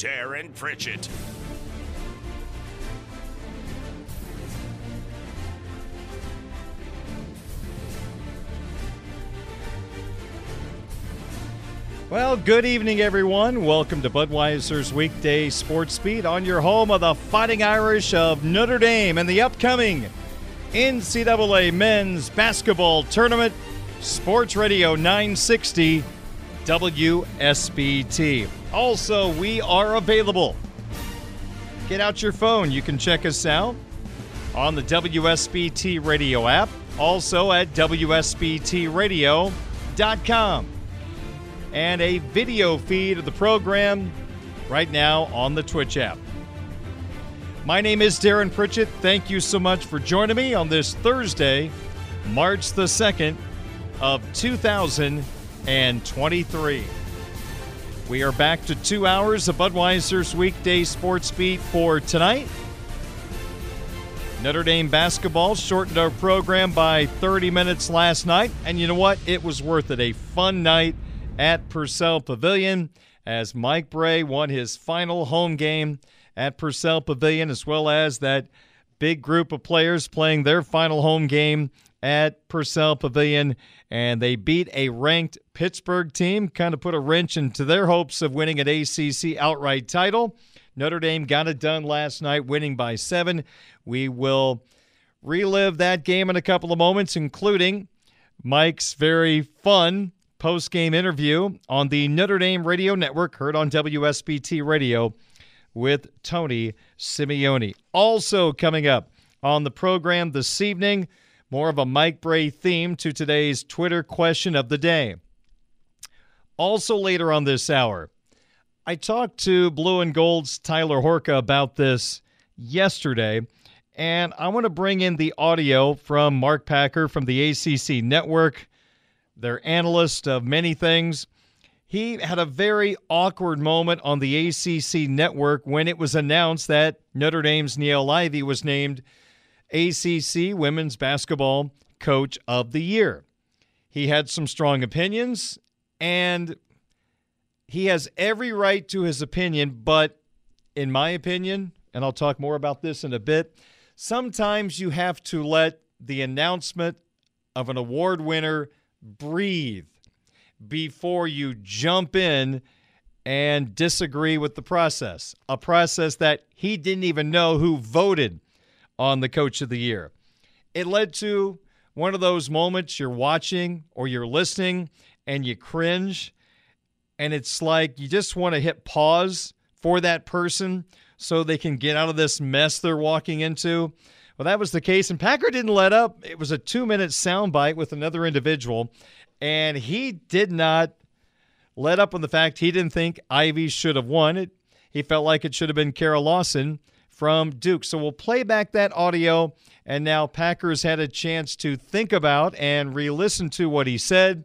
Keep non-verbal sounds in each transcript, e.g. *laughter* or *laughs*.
Darren Pritchett. Well, good evening, everyone. Welcome to Budweiser's weekday sports beat on your home of the Fighting Irish of Notre Dame and the upcoming NCAA men's basketball tournament. Sports Radio 960 WSBT. Also, we are available. Get out your phone. You can check us out on the WSBT radio app, also at WSBTradio.com and a video feed of the program right now on the Twitch app. My name is Darren Pritchett. Thank you so much for joining me on this Thursday, March the 2nd of 2023. We are back to two hours of Budweiser's weekday sports beat for tonight. Notre Dame basketball shortened our program by 30 minutes last night, and you know what? It was worth it. A fun night at Purcell Pavilion as Mike Brey won his final home game at Purcell Pavilion, as well as that big group of players playing their final home game at Purcell Pavilion. And they beat a ranked Pittsburgh team, kind of put a wrench into their hopes of winning an ACC outright title. Notre Dame got it done last night, winning by seven. We will relive that game in a couple of moments, including Mike's very fun post game interview on the Notre Dame Radio Network, heard on WSBT Radio with Tony Simeone. Also, coming up on the program this evening, more of a Mike Brey theme to today's Twitter question of the day. Also, later on this hour, I talked to Blue and Gold's Tyler Horka about this yesterday, and I want to bring in the audio from Mark Packer from the ACC Network their analyst of many things. He had a very awkward moment on the ACC network when it was announced that Notre Dame's Niele Ivey was named ACC Women's Basketball Coach of the Year. He had some strong opinions, and he has every right to his opinion, but in my opinion, and I'll talk more about this in a bit, sometimes you have to let the announcement of an award winner breathe before you jump in and disagree with the process. A process that he didn't even know who voted on the coach of the year. It led to one of those moments you're watching or you're listening and you cringe. And it's like you just want to hit pause for that person so they can get out of this mess they're walking into. Well, that was the case, and Packer didn't let up. It was a two minute soundbite with another individual, and he did not let up on the fact he didn't think Ivey should have won it. He felt like it should have been Kara Lawson from Duke. So we'll play back that audio. And now Packers had a chance to think about and re listen to what he said.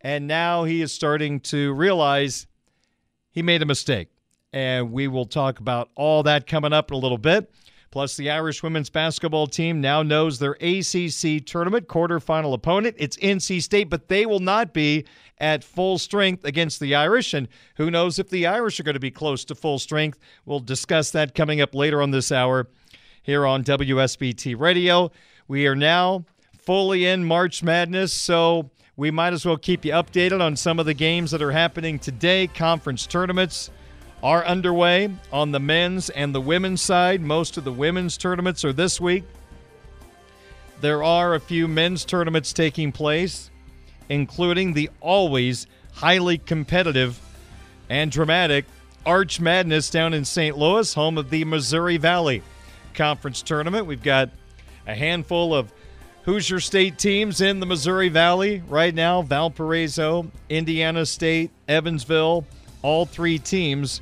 And now he is starting to realize he made a mistake. And we will talk about all that coming up in a little bit. Plus, the Irish women's basketball team now knows their ACC tournament quarterfinal opponent. It's NC State, but they will not be at full strength against the Irish. And who knows if the Irish are going to be close to full strength? We'll discuss that coming up later on this hour here on WSBT Radio. We are now fully in March Madness, so we might as well keep you updated on some of the games that are happening today, conference tournaments are underway on the men's and the women's side. Most of the women's tournaments are this week. There are a few men's tournaments taking place, including the always highly competitive and dramatic Arch Madness down in St. Louis, home of the Missouri Valley Conference Tournament. We've got a handful of Hoosier State teams in the Missouri Valley right now Valparaiso, Indiana State, Evansville. All three teams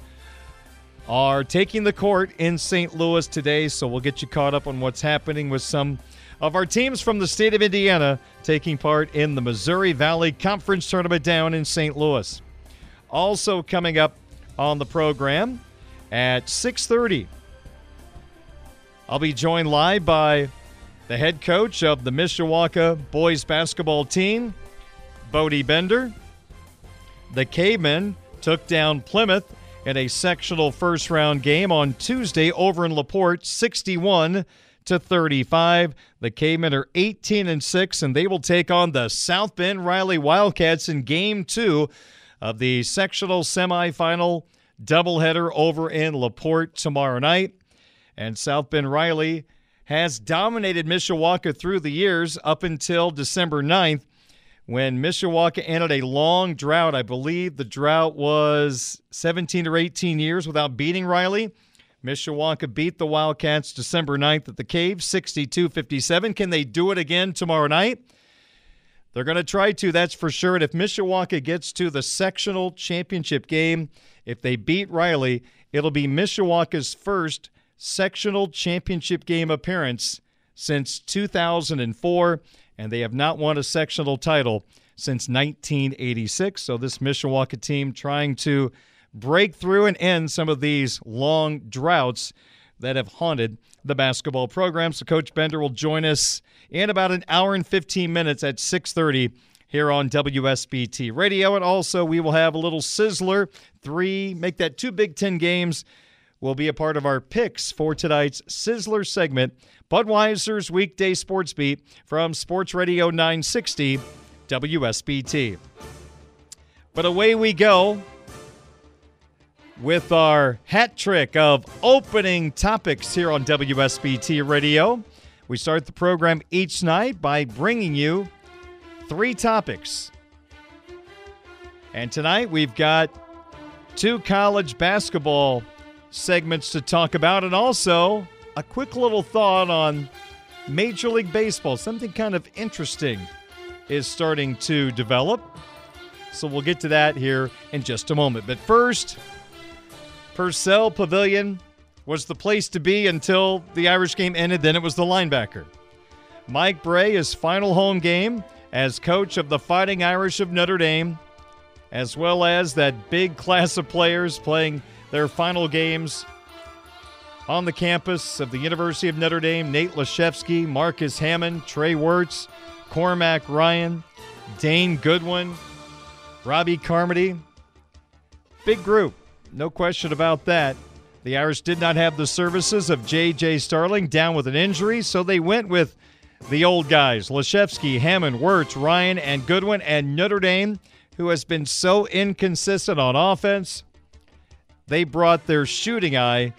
are taking the court in St. Louis today, so we'll get you caught up on what's happening with some of our teams from the state of Indiana taking part in the Missouri Valley Conference Tournament down in St. Louis. Also coming up on the program at 6:30 I'll be joined live by the head coach of the Mishawaka boys basketball team, Bodie Bender. The Cavemen took down Plymouth in a sectional first round game on Tuesday over in LaPorte, 61 to 35. The Cavemen are 18 and 6, and they will take on the South Bend Riley Wildcats in game two of the sectional semifinal doubleheader over in LaPorte tomorrow night. And South Bend Riley has dominated Mishawaka through the years up until December 9th when Mishawaka ended a long drought. I believe the drought was 17 or 18 years without beating Riley. Mishawaka beat the Wildcats December 9th at the Cave, 62 57. Can they do it again tomorrow night? They're going to try to, that's for sure. And if Mishawaka gets to the sectional championship game, if they beat Riley, it'll be Mishawaka's first sectional championship game appearance since 2004 and they have not won a sectional title since 1986. So, this Mishawaka team trying to break through and end some of these long droughts that have haunted the basketball program. So, Coach Bender will join us in about an hour and 15 minutes at 6:30 here on WSBT Radio. And also, we will have a little sizzler three, make that two Big Ten games will be a part of our picks for tonight's Sizzler segment. Budweiser's weekday sports beat from Sports Radio 960 WSBT. But away we go with our hat trick of opening topics here on WSBT Radio. We start the program each night by bringing you three topics. And tonight we've got two college basketball segments to talk about, and also a quick little thought on Major League Baseball. Something kind of interesting is starting to develop. So we'll get to that here in just a moment. But first, Purcell Pavilion was the place to be until the Irish game ended. Then it was the linebacker. Mike Brey, his final home game as coach of the Fighting Irish of Notre Dame, as well as that big class of players playing their final games on the campus of the University of Notre Dame. Nate Laszewski, Marcus Hammond, Trey Wertz, Cormac Ryan, Dane Goodwin, Robbie Carmody. Big group, no question about that. The Irish did not have the services of J.J. Starling down with an injury, so they went with the old guys Laszewski, Hammond, Wertz, Ryan, and Goodwin, and Notre Dame, who has been so inconsistent on offense they brought their shooting eye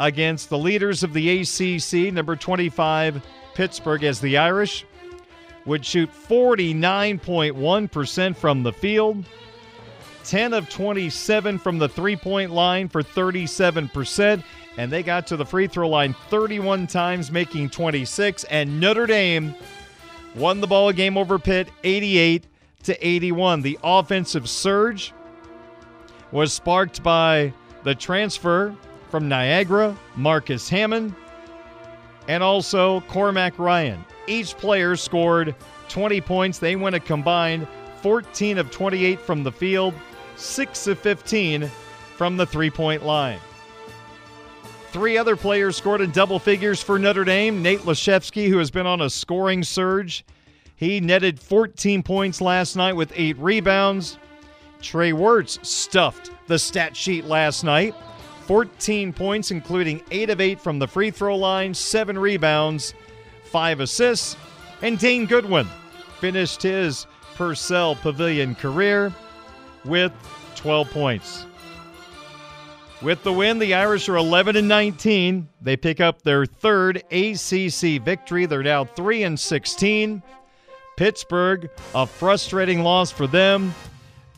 against the leaders of the ACC, number 25 Pittsburgh, as the Irish would shoot 49.1% from the field, 10 of 27 from the three point line for 37%, and they got to the free throw line 31 times, making 26. And Notre Dame won the ball game over Pitt 88 to 81. The offensive surge was sparked by the transfer from Niagara, Marcus Hammond, and also Cormac Ryan. Each player scored 20 points. They went a combined 14 of 28 from the field, 6 of 15 from the three point line. Three other players scored in double figures for Notre Dame. Nate Laszewski, who has been on a scoring surge, he netted 14 points last night with eight rebounds. Trey Wertz stuffed the stat sheet last night. 14 points, including 8 of 8 from the free throw line, 7 rebounds, 5 assists. And Dane Goodwin finished his Purcell Pavilion career with 12 points. With the win, the Irish are 11 and 19. They pick up their third ACC victory. They're now 3 and 16. Pittsburgh, a frustrating loss for them,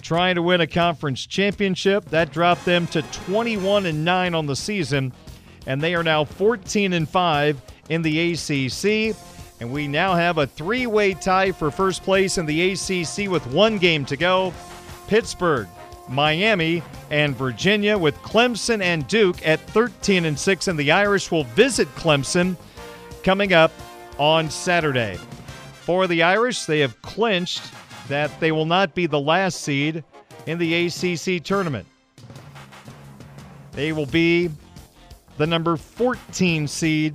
trying to win a conference championship. That dropped them to 21 and 9 on the season, and they are now 14 and 5 in the ACC. And we now have a three way tie for first place in the ACC with one game to go. Pittsburgh, Miami, and Virginia, with Clemson and Duke at 13 and 6. And the Irish will visit Clemson coming up on Saturday. For the Irish, they have clinched that they will not be the last seed in the ACC tournament. They will be the number 14 seed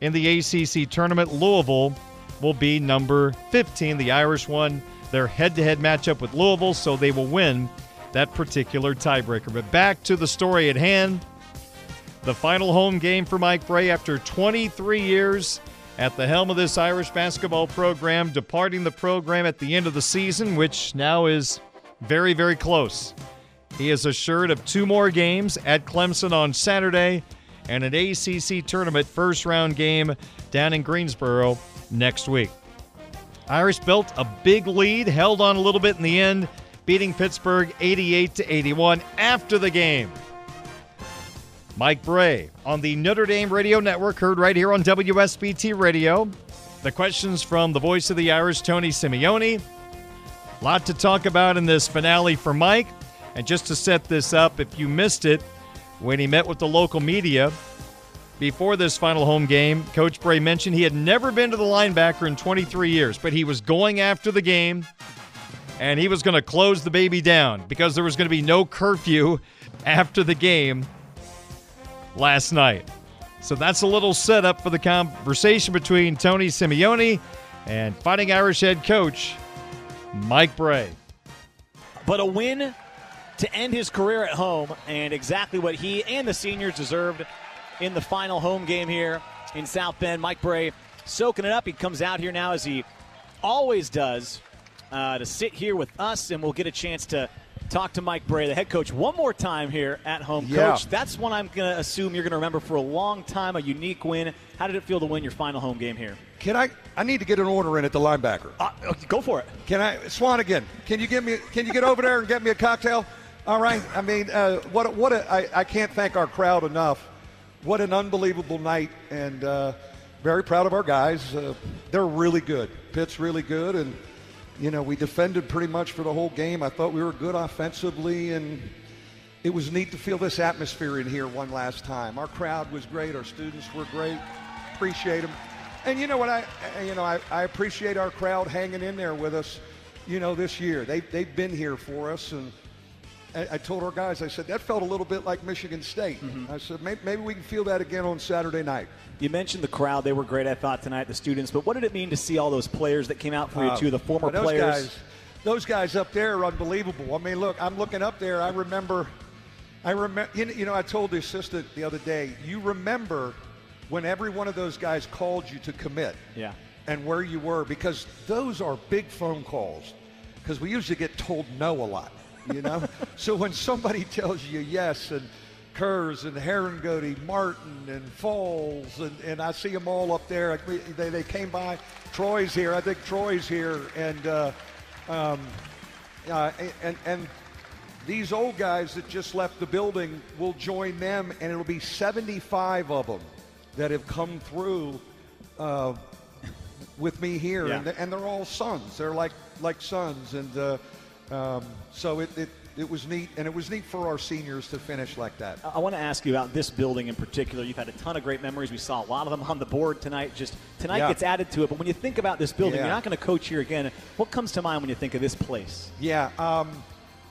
in the ACC tournament. Louisville will be number 15. The Irish won their head to head matchup with Louisville, so they will win that particular tiebreaker. But back to the story at hand. The final home game for Mike Brey after 23 years at the helm of this Irish basketball program, departing the program at the end of the season, which now is very, very close. He is assured of two more games at Clemson on Saturday and an ACC tournament first round game down in Greensboro next week. Irish built a big lead, held on a little bit in the end, beating Pittsburgh 88 to 81 after the game. Mike Brey on the Notre Dame Radio Network, heard right here on WSBT Radio. The questions from the voice of the Irish, Tony Simeone. A lot to talk about in this finale for Mike. And just to set this up, if you missed it, when he met with the local media before this final home game, Coach Brey mentioned he had never been to the linebacker in 23 years, but he was going after the game and he was going to close the baby down because there was going to be no curfew *laughs* after the game last night. So that's a little setup for the conversation between Tony Simeone and Fighting Irish head coach Mike Brey. But a win to end his career at home and exactly what he and the seniors deserved in the final home game here in South Bend. Mike Brey soaking it up. He comes out here now as he always does uh, to sit here with us, and we'll get a chance to talk to Mike Brey, the head coach, one more time here at home. Yeah. Coach, that's one I'm going to assume you're going to remember for a long time, a unique win. How did it feel to win your final home game here? Can I? I need to get an order in at the linebacker. Uh, go for it. Can I, Swan again? Can you give me? Can you get over there and get me a cocktail? All right. I mean, uh, what? What? A, I, I can't thank our crowd enough. What an unbelievable night, and uh, very proud of our guys. Uh, they're really good. Pitt's really good, and you know we defended pretty much for the whole game. I thought we were good offensively, and it was neat to feel this atmosphere in here one last time. Our crowd was great. Our students were great. Appreciate them. And you know what? I, you know, I, I appreciate our crowd hanging in there with us. You know, this year they they've been here for us, and I, I told our guys, I said that felt a little bit like Michigan State. I said maybe, maybe we can feel that again on Saturday night. You mentioned the crowd; they were great, I thought tonight. The students, but what did it mean to see all those players that came out for you Uh, too? The former those players. Guys, those guys up there are unbelievable. I mean, look, I'm looking up there. I remember, I remember. You know, you know, I told the assistant the other day. You remember when every one of those guys called you to commit Yeah. and where you were because those are big phone calls. Because we usually get told no a lot, you know. so when somebody tells you yes and Kurz and Harangody, Martin and Falls, and, and I see them all up there. They, they came by. Troy's here. I think Troy's here. And, uh, um, uh, and, and these old guys that just left the building will join them, and it'll be 75 of them that have come through uh, with me here, Yeah. and, they're, and they're all sons. They're like like sons, and uh, um, so it, it it was neat, and it was neat for our seniors to finish like that. I want to ask you about this building in particular. You've had a ton of great memories. We saw a lot of them on the board tonight. Just tonight Yeah. gets added to it. But when you think about this building, Yeah. you're not going to coach here again. What comes to mind when you think of this place? Yeah. Um,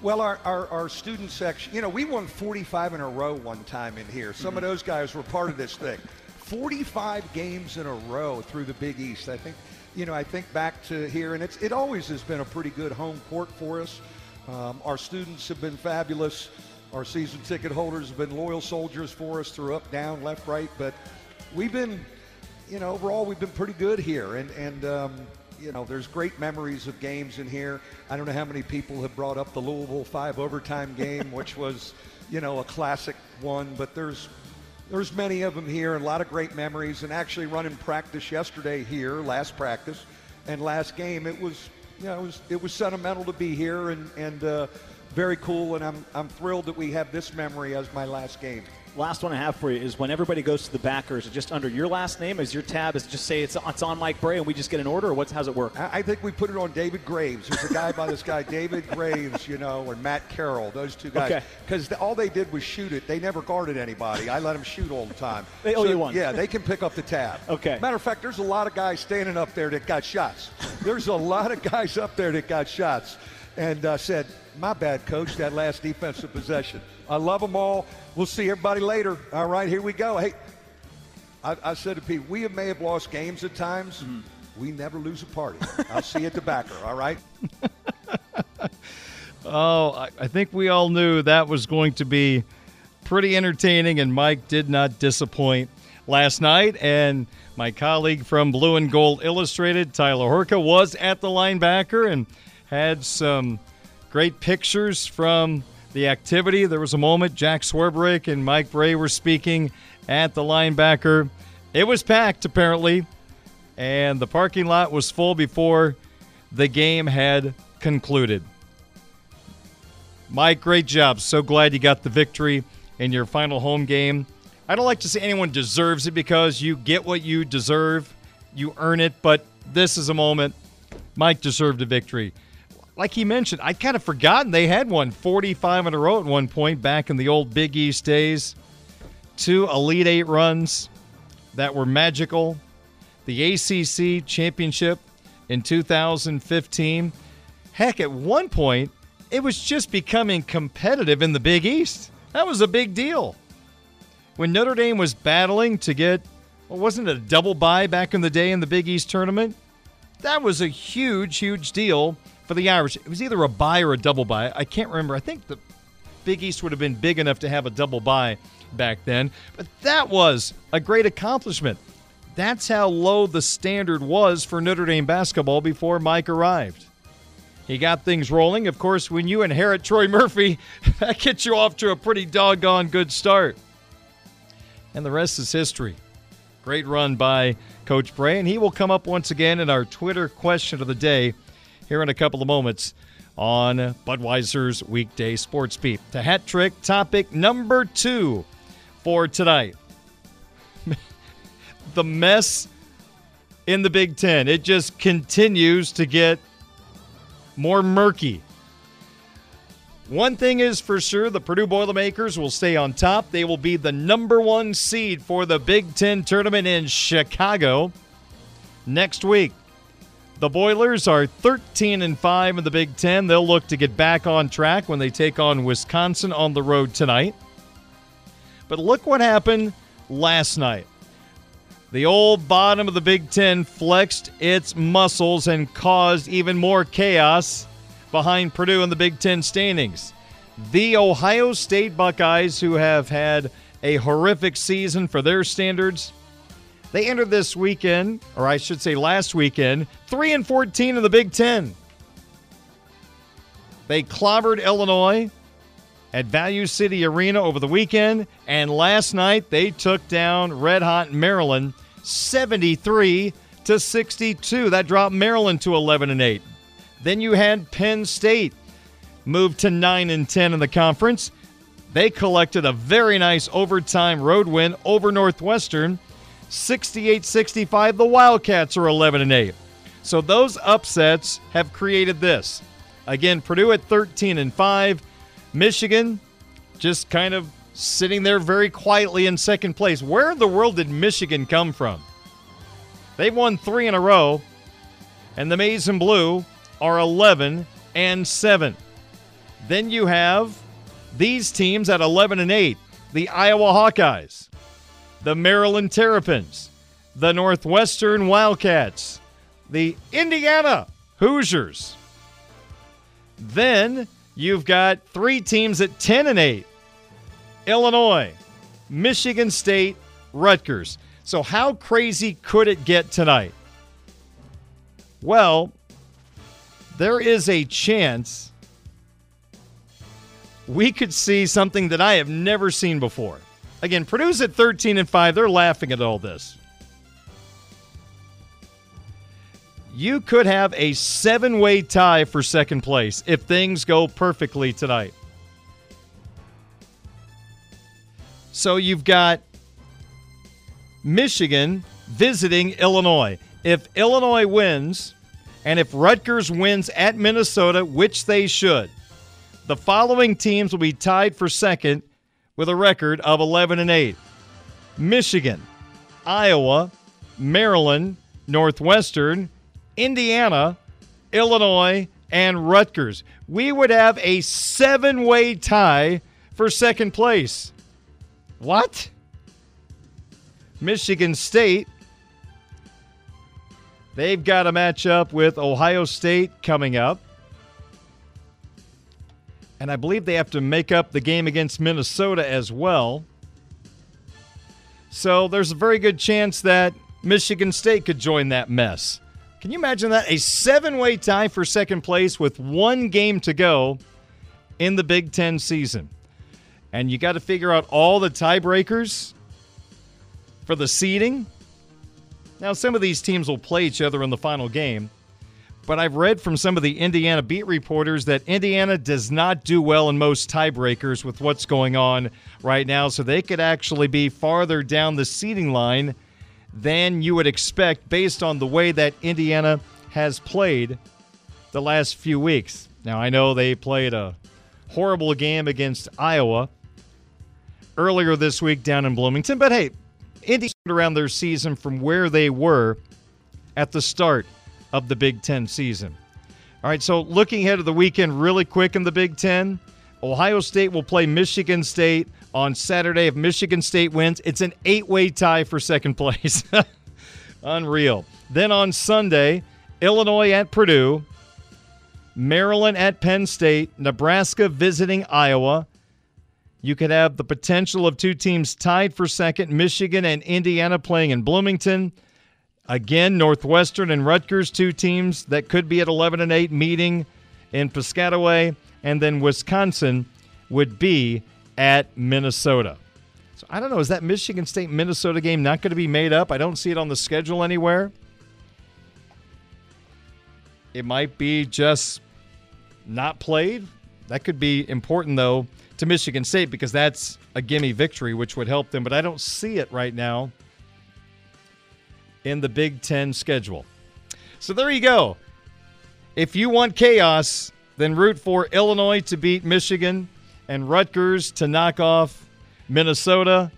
well, our, our, our student section, you know, we won 45 in a row one time in here. Some of those guys were part of this thing. 45 games in a row through the Big East. I think, you know, I think back to here, and it's it always has been a pretty good home court for us. Um, our students have been fabulous. Our season ticket holders have been loyal soldiers for us through up, down, left, right. But we've been, you know, overall we've been pretty good here, and and um, you know, there's great memories of games in here. I don't know how many people have brought up the Louisville five overtime game, which was, you know, a classic one. But there's there's many of them here, and a lot of great memories. And actually, running practice yesterday here, last practice, and last game, it was, you know, it was it was sentimental to be here, and and uh, very cool. And I'm I'm thrilled that we have this memory as my last game. Last one I have for you is when everybody goes to the backer, is it just under your last name? Is your tab, is just say it's, it's on Mike Brey and we just get an order, or what's, how's it work? I I think we put it on David Graves. There's a guy by this *laughs* guy, David Graves, you know, and Matt Carroll, those two guys. Okay. Because all they did was shoot it. They never guarded anybody. I let them shoot all the time. *laughs* They owe you one. Yeah, they can pick up the tab. Okay. Matter of fact, there's a lot of guys standing up there that got shots. There's a lot of guys up there that got shots and uh, said, my bad, coach, that last defensive possession. I love them all. We'll see everybody later. All right, here we go. Hey, I, I said to Pete, we may have lost games at times. Mm-hmm. We never lose a party. I'll see you at the backer, all right? *laughs* Oh, I, I think we all knew that was going to be pretty entertaining, and Mike did not disappoint last night. And my colleague from Blue and Gold Illustrated, Tyler Horka, was at the linebacker and had some great pictures from the activity. There was a moment Jack Swarbrick and Mike Brey were speaking at the linebacker. It was packed, apparently, and the parking lot was full before the game had concluded. Mike, great job. So glad you got the victory in your final home game. I don't like to say anyone deserves it because you get what you deserve, you earn it, but this is a moment Mike deserved a victory. Like he mentioned, I'd kind of forgotten they had won 45 in a row at one point back in the old Big East days. Two Elite Eight runs that were magical. The ACC championship in 2015. Heck, at one point, it was just becoming competitive in the Big East. That was a big deal. When Notre Dame was battling to get, well, wasn't it a double bye back in the day in the Big East tournament? That was a huge, huge deal for the Irish. It was either a bye or a double bye. I can't remember. I think the Big East would have been big enough to have a double bye back then. But that was a great accomplishment. That's how low the standard was for Notre Dame basketball before Mike arrived. He got things rolling. Of course, when you inherit Troy Murphy, *laughs* that gets you off to a pretty doggone good start. And the rest is history. Great run by Coach Brey, and he will come up once again in our Twitter question of the day here in a couple of moments on Budweiser's weekday sports beat. The hat trick topic number two for tonight *laughs* the mess in the Big Ten. It just continues to get more murky. One thing is for sure the Purdue Boilermakers will stay on top. They will be the number one seed for the Big Ten tournament in Chicago next week. The Boilers are 13 and 5 in the Big Ten. They'll look to get back on track when they take on Wisconsin on the road tonight. But look what happened last night. The old bottom of the Big Ten flexed its muscles and caused even more chaos behind Purdue in the Big Ten standings. The Ohio State Buckeyes, who have had a horrific season for their standards, they entered this weekend, or I should say last weekend, 3 and 14 in the Big Ten. They clobbered Illinois at Value City Arena over the weekend, and last night they took down Red Hot Maryland 73 to 62. That dropped Maryland to 11 and 8. Then you had Penn State move to 9 and 10 in the conference. They collected a very nice overtime road win over Northwestern 68 65. The Wildcats are 11 and 8. So those upsets have created this. Again, Purdue at 13 and 5, Michigan just kind of sitting there very quietly in second place. Where in the world did Michigan come from? They've won 3 in a row and the Maize and Blue are 11 and 7. Then you have these teams at 11 and 8 the Iowa Hawkeyes, the Maryland Terrapins, the Northwestern Wildcats, the Indiana Hoosiers. Then you've got three teams at 10 and 8 Illinois, Michigan State, Rutgers. So, how crazy could it get tonight? Well, there is a chance we could see something that I have never seen before. Again, Purdue's at 13 and 5. They're laughing at all this. You could have a seven way tie for second place if things go perfectly tonight. So you've got Michigan visiting Illinois. If Illinois wins, and if Rutgers wins at Minnesota, which they should, the following teams will be tied for second with a record of 11 and 8. Michigan, Iowa, Maryland, Northwestern, Indiana, Illinois, and Rutgers. We would have a seven way tie for second place. What? Michigan State They've got a matchup with Ohio State coming up. And I believe they have to make up the game against Minnesota as well. So there's a very good chance that Michigan State could join that mess. Can you imagine that? A seven way tie for second place with one game to go in the Big Ten season. And you got to figure out all the tiebreakers for the seeding. Now, some of these teams will play each other in the final game, but I've read from some of the Indiana beat reporters that Indiana does not do well in most tiebreakers with what's going on right now, so they could actually be farther down the seeding line than you would expect based on the way that Indiana has played the last few weeks. Now, I know they played a horrible game against Iowa earlier this week down in Bloomington, but hey, Indy around their season from where they were at the start of the Big Ten season. All right, so looking ahead of the weekend, really quick in the Big Ten, Ohio State will play Michigan State on Saturday. If Michigan State wins, it's an eight way tie for second place. *laughs* Unreal. Then on Sunday, Illinois at Purdue, Maryland at Penn State, Nebraska visiting Iowa, you could have the potential of two teams tied for second, Michigan and Indiana playing in Bloomington. Again, Northwestern and Rutgers, two teams that could be at 11 and 8 meeting in Piscataway, and then Wisconsin would be at Minnesota. So I don't know, is that Michigan State Minnesota game not going to be made up? I don't see it on the schedule anywhere. It might be just not played. That could be important though to Michigan State because that's a gimme victory, which would help them. But I don't see it right now in the Big Ten schedule. So there you go. If you want chaos, then root for Illinois to beat Michigan and Rutgers to knock off Minnesota.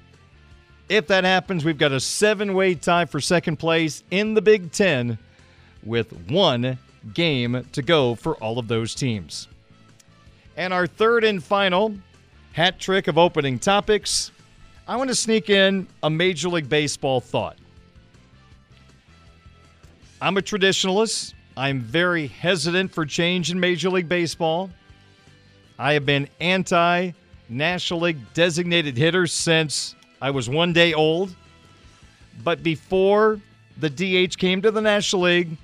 If that happens, we've got a seven way tie for second place in the Big Ten with one game to go for all of those teams. And our third and final hat trick of opening topics, I want to sneak in a Major League Baseball thought. I'm a traditionalist. I'm very hesitant for change in Major League Baseball. I have been anti National League designated hitter since I was one day old. But before the DH came to the National League,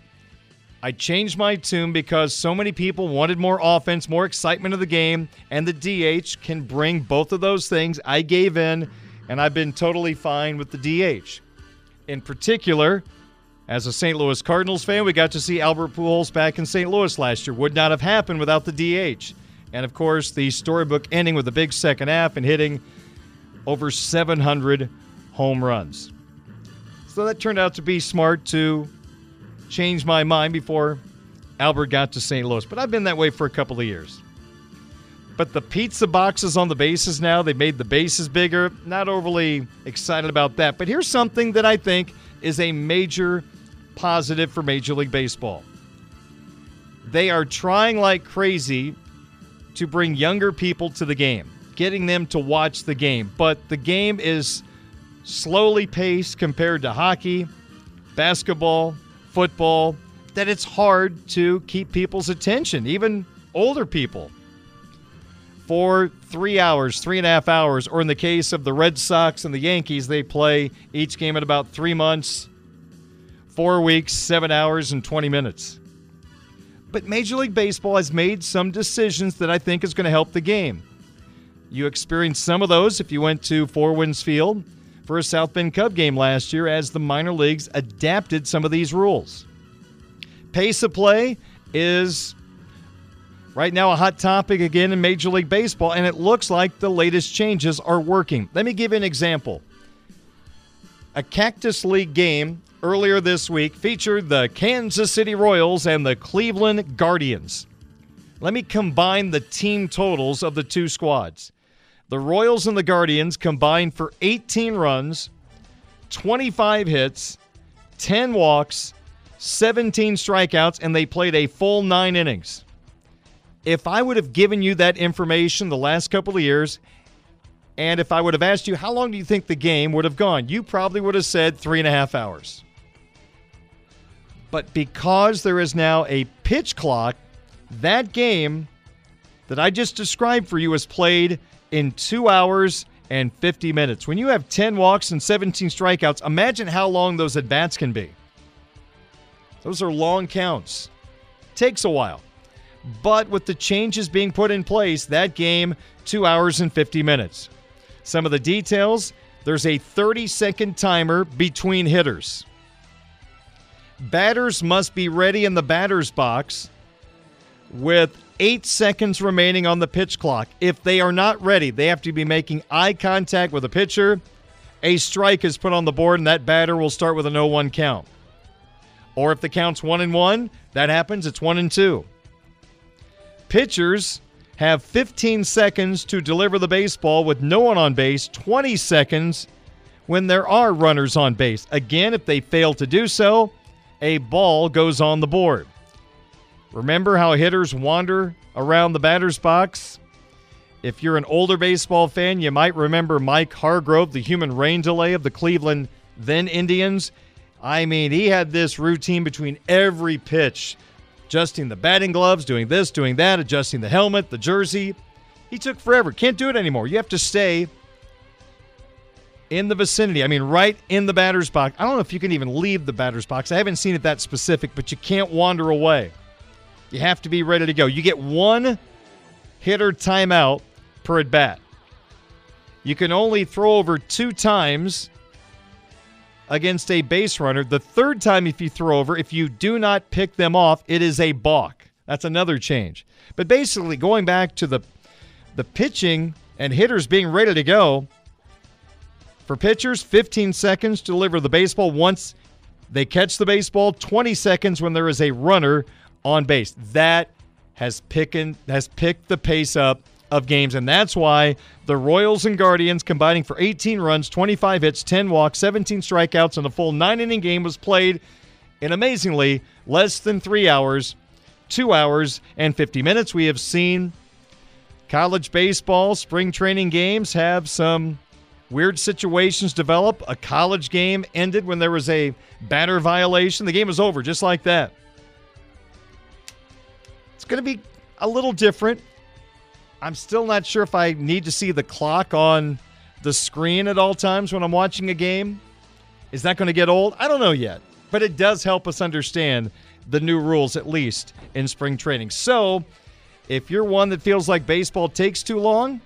I changed my tune because so many people wanted more offense, more excitement of the game, and the DH can bring both of those things. I gave in, and I've been totally fine with the DH. In particular, as a St. Louis Cardinals fan, we got to see Albert Pujols back in St. Louis last year. Would not have happened without the DH. And of course, the storybook ending with a big second half and hitting over 700 home runs. So that turned out to be smart to changed my mind before Albert got to St. Louis, but I've been that way for a couple of years. But the pizza boxes on the bases now, they made the bases bigger. Not overly excited about that. But here's something that I think is a major positive for Major League Baseball. They are trying like crazy to bring younger people to the game, getting them to watch the game. But the game is slowly paced compared to hockey, basketball, football, that it's hard to keep people's attention, even older people for three hours, three and a half hours, or in the case of the Red Sox and the Yankees, they play each game in about three months, four weeks, seven hours, and 20 minutes. But Major League Baseball has made some decisions that I think is going to help the game. You experienced some of those if you went to Four Winds Field for a South Bend Cub game last year as the minor leagues adapted some of these rules. Pace of play is Right now, a hot topic again in Major League Baseball, and it looks like the latest changes are working. Let me give you an example. A Cactus League game earlier this week featured the Kansas City Royals and the Cleveland Guardians. Let me combine the team totals of the two squads. The Royals and the Guardians combined for 18 runs, 25 hits, 10 walks, 17 strikeouts, and they played a full nine innings if I would have given you that information the last couple of years, and if I would have asked you how long do you think the game would have gone, you probably would have said three and a half hours. But because there is now a pitch clock, that game that I just described for you is played in two hours and 50 minutes. When you have 10 walks and 17 strikeouts, imagine how long those at bats can be. Those are long counts. Takes a while. But with the changes being put in place, that game, two hours and 50 minutes. Some of the details there's a 30 second timer between hitters. Batters must be ready in the batter's box with eight seconds remaining on the pitch clock. If they are not ready, they have to be making eye contact with the pitcher. A strike is put on the board, and that batter will start with a 0 1 count. Or if the count's 1 and 1, that happens, it's 1 and 2. Pitchers have 15 seconds to deliver the baseball with no one on base, 20 seconds when there are runners on base. Again, if they fail to do so, a ball goes on the board. Remember how hitters wander around the batter's box? If you're an older baseball fan, you might remember Mike Hargrove, the human rain delay of the Cleveland then Indians. I mean, he had this routine between every pitch adjusting the batting gloves, doing this, doing that, adjusting the helmet, the jersey. He took forever. Can't do it anymore. You have to stay in the vicinity. I mean, right in the batter's box. I don't know if you can even leave the batter's box. I haven't seen it that specific, but you can't wander away. You have to be ready to go. You get one hitter timeout per at bat. You can only throw over two times against a base runner. The third time, if you throw over, if you do not pick them off, it is a balk. That's another change. But basically, going back to the the pitching and hitters being ready to go. For pitchers, 15 seconds to deliver the baseball once they catch the baseball, 20 seconds when there is a runner on base. That has picking has picked the pace up of games. And that's why the Royals and Guardians combining for 18 runs, 25 hits, 10 walks, 17 strikeouts, and a full nine inning game was played in amazingly less than three hours, two hours and 50 minutes. We have seen college baseball, spring training games have some weird situations develop. A college game ended when there was a batter violation. The game was over just like that. It's going to be a little different I'm still not sure if I need to see the clock on the screen at all times when I'm watching a game. Is that going to get old? I don't know yet, but it does help us understand the new rules, at least in spring training. So, if you're one that feels like baseball takes too long,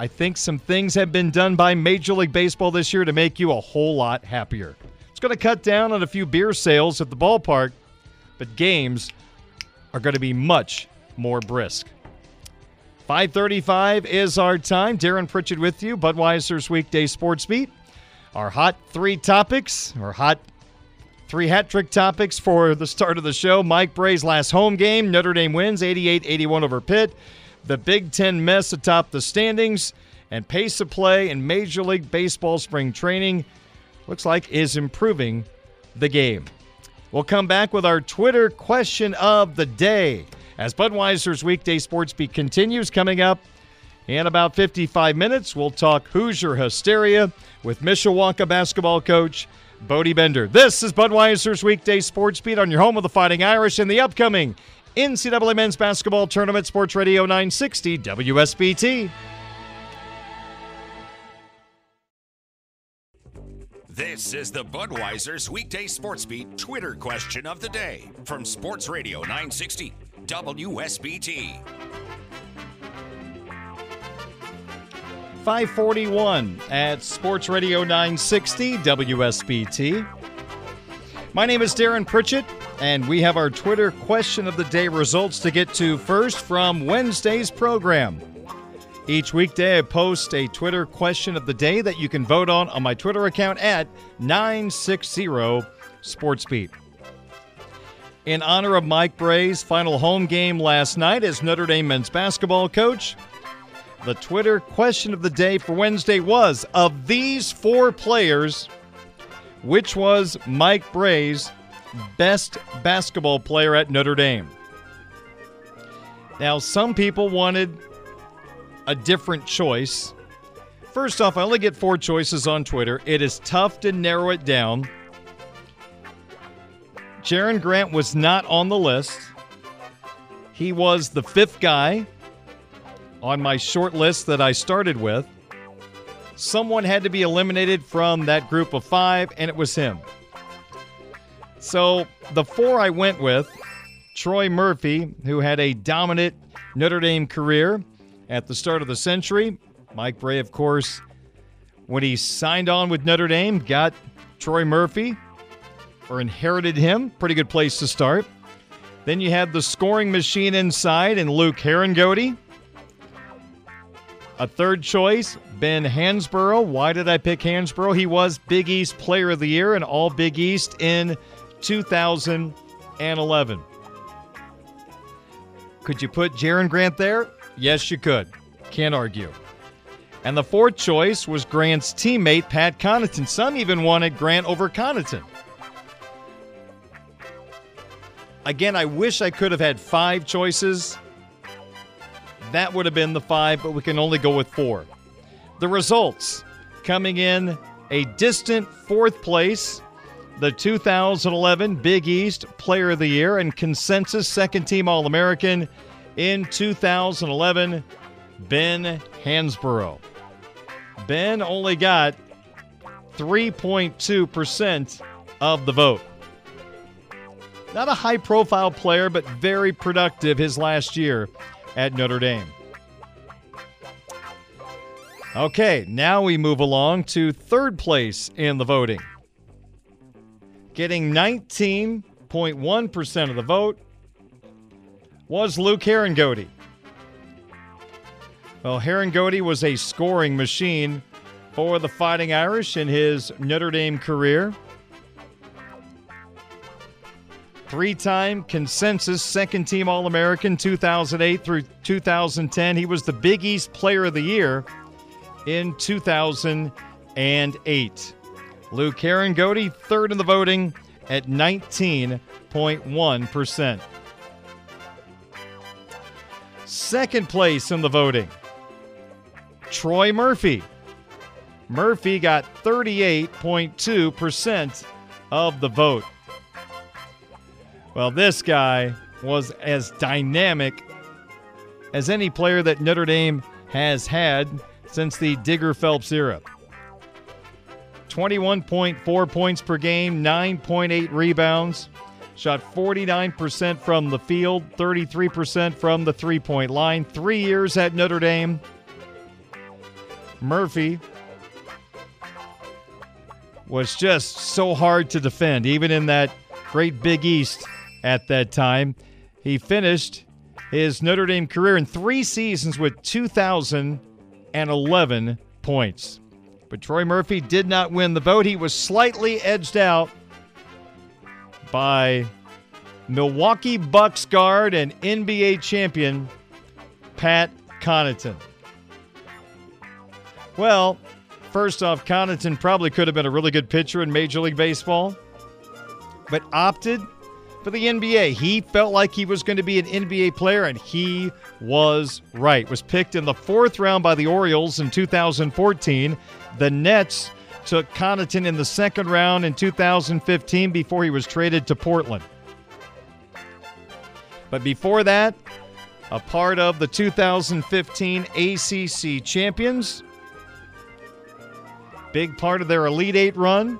I think some things have been done by Major League Baseball this year to make you a whole lot happier. It's going to cut down on a few beer sales at the ballpark, but games are going to be much more brisk. 535 is our time. Darren Pritchett with you, Budweiser's weekday sports beat. Our hot three topics, or hot Three hat trick topics for the start of the show. Mike Brey's last home game. Notre Dame wins 88 81 over Pitt. The Big Ten mess atop the standings. And pace of play in Major League Baseball spring training looks like is improving the game. We'll come back with our Twitter question of the day as Budweiser's weekday sports beat continues coming up in about 55 minutes. We'll talk Hoosier hysteria with Mishawaka basketball coach Bodie Bender. This is Budweiser's weekday sports beat on your home of the Fighting Irish in the upcoming NCAA Men's Basketball Tournament Sports Radio 960 WSBT. This is the Budweiser's weekday sports beat Twitter question of the day from Sports Radio 960 WSBT. 541 at Sports Radio 960 WSBT. My name is Darren Pritchett, and we have our Twitter question of the day results to get to first from Wednesday's program. Each weekday, I post a Twitter question of the day that you can vote on on my Twitter account at 960 SportsBeat. In honor of Mike Brey's final home game last night as Notre Dame men's basketball coach, the Twitter question of the day for Wednesday was Of these four players, which was Mike Brey's best basketball player at Notre Dame? Now, some people wanted a different choice. First off, I only get four choices on Twitter. It is tough to narrow it down. Jerian Grant was not on the list. He was the fifth guy on my short list that I started with. Someone had to be eliminated from that group of five, and it was him. So the four I went with Troy Murphy, who had a dominant Notre Dame career at the start of the century. Mike Brey, of course, when he signed on with Notre Dame, got Troy Murphy or inherited him. Pretty good place to start. Then you had the scoring machine inside and Luke Harangody. A third choice, Ben Hansbrough. Why did I pick Hansbrough? He was Big East Player of the Year and All Big East in 2011. Could you put Jerian Grant there? Yes, you could. Can't argue. And the fourth choice was Grant's teammate, Pat Connaughton. Some even wanted Grant over Connaughton. Again, I wish I could have had five choices. That would have been the five, but we can only go with four. The results coming in a distant fourth place, the 2011 Big East Player of the Year and consensus second team All American in 2011, Ben Hansbrough. Ben only got 3.2% of the vote. Not a high profile player, but very productive his last year at Notre Dame. Okay, now we move along to third place in the voting. Getting 19.1% of the vote was Luke Harangody. Well, Harangody was a scoring machine for the Fighting Irish in his Notre Dame career. Three time consensus second team All American 2008 through 2010. He was the Big East Player of the Year in 2008. Luke Harangody, third in the voting at 19.1%. Second place in the voting, Troy Murphy. Murphy got 38.2% of the vote. Well, this guy was as dynamic as any player that Notre Dame has had since the Digger Phelps era. 21.4 points per game, 9.8 rebounds, shot 49% from the field, 33% from the three point line. Three years at Notre Dame. Murphy was just so hard to defend, even in that great Big East at that time. He finished his Notre Dame career in three seasons with 2,011 points. But Troy Murphy did not win the vote. He was slightly edged out by Milwaukee Bucks guard and NBA champion Pat Connaughton. Well, first off, Connaughton probably could have been a really good pitcher in Major League Baseball, but opted for the NBA. He felt like he was going to be an NBA player, and he was right. Was picked in the fourth round by the Orioles in 2014. The Nets took Connaughton in the second round in 2015 before he was traded to Portland. But before that, a part of the 2015 ACC champions, big part of their Elite Eight run,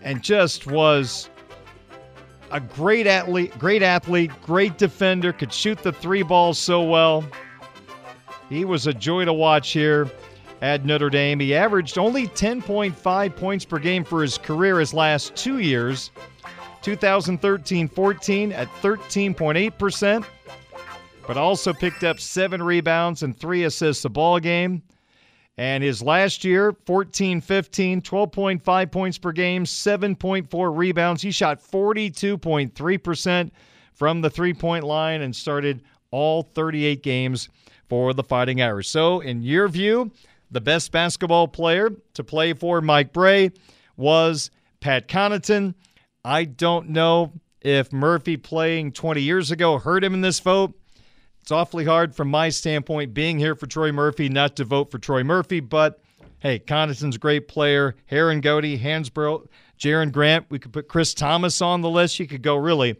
and just was a great athlete, great athlete, great defender, could shoot the three balls so well. He was a joy to watch here at Notre Dame. He averaged only 10.5 points per game for his career his last two years. 2013 14 at 13.8%, but also picked up seven rebounds and three assists a ball game. And his last year, 14 15, 12.5 points per game, 7.4 rebounds. He shot 42.3% from the three point line and started all 38 games for the Fighting Irish. So, in your view, the best basketball player to play for Mike Brey was Pat Connaughton. I don't know if Murphy playing 20 years ago hurt him in this vote. It's awfully hard from my standpoint, being here for Troy Murphy, not to vote for Troy Murphy. But hey, Connaughton's a great player. Harangody, Hansbrough, Jerian Grant. We could put Chris Thomas on the list. You could go really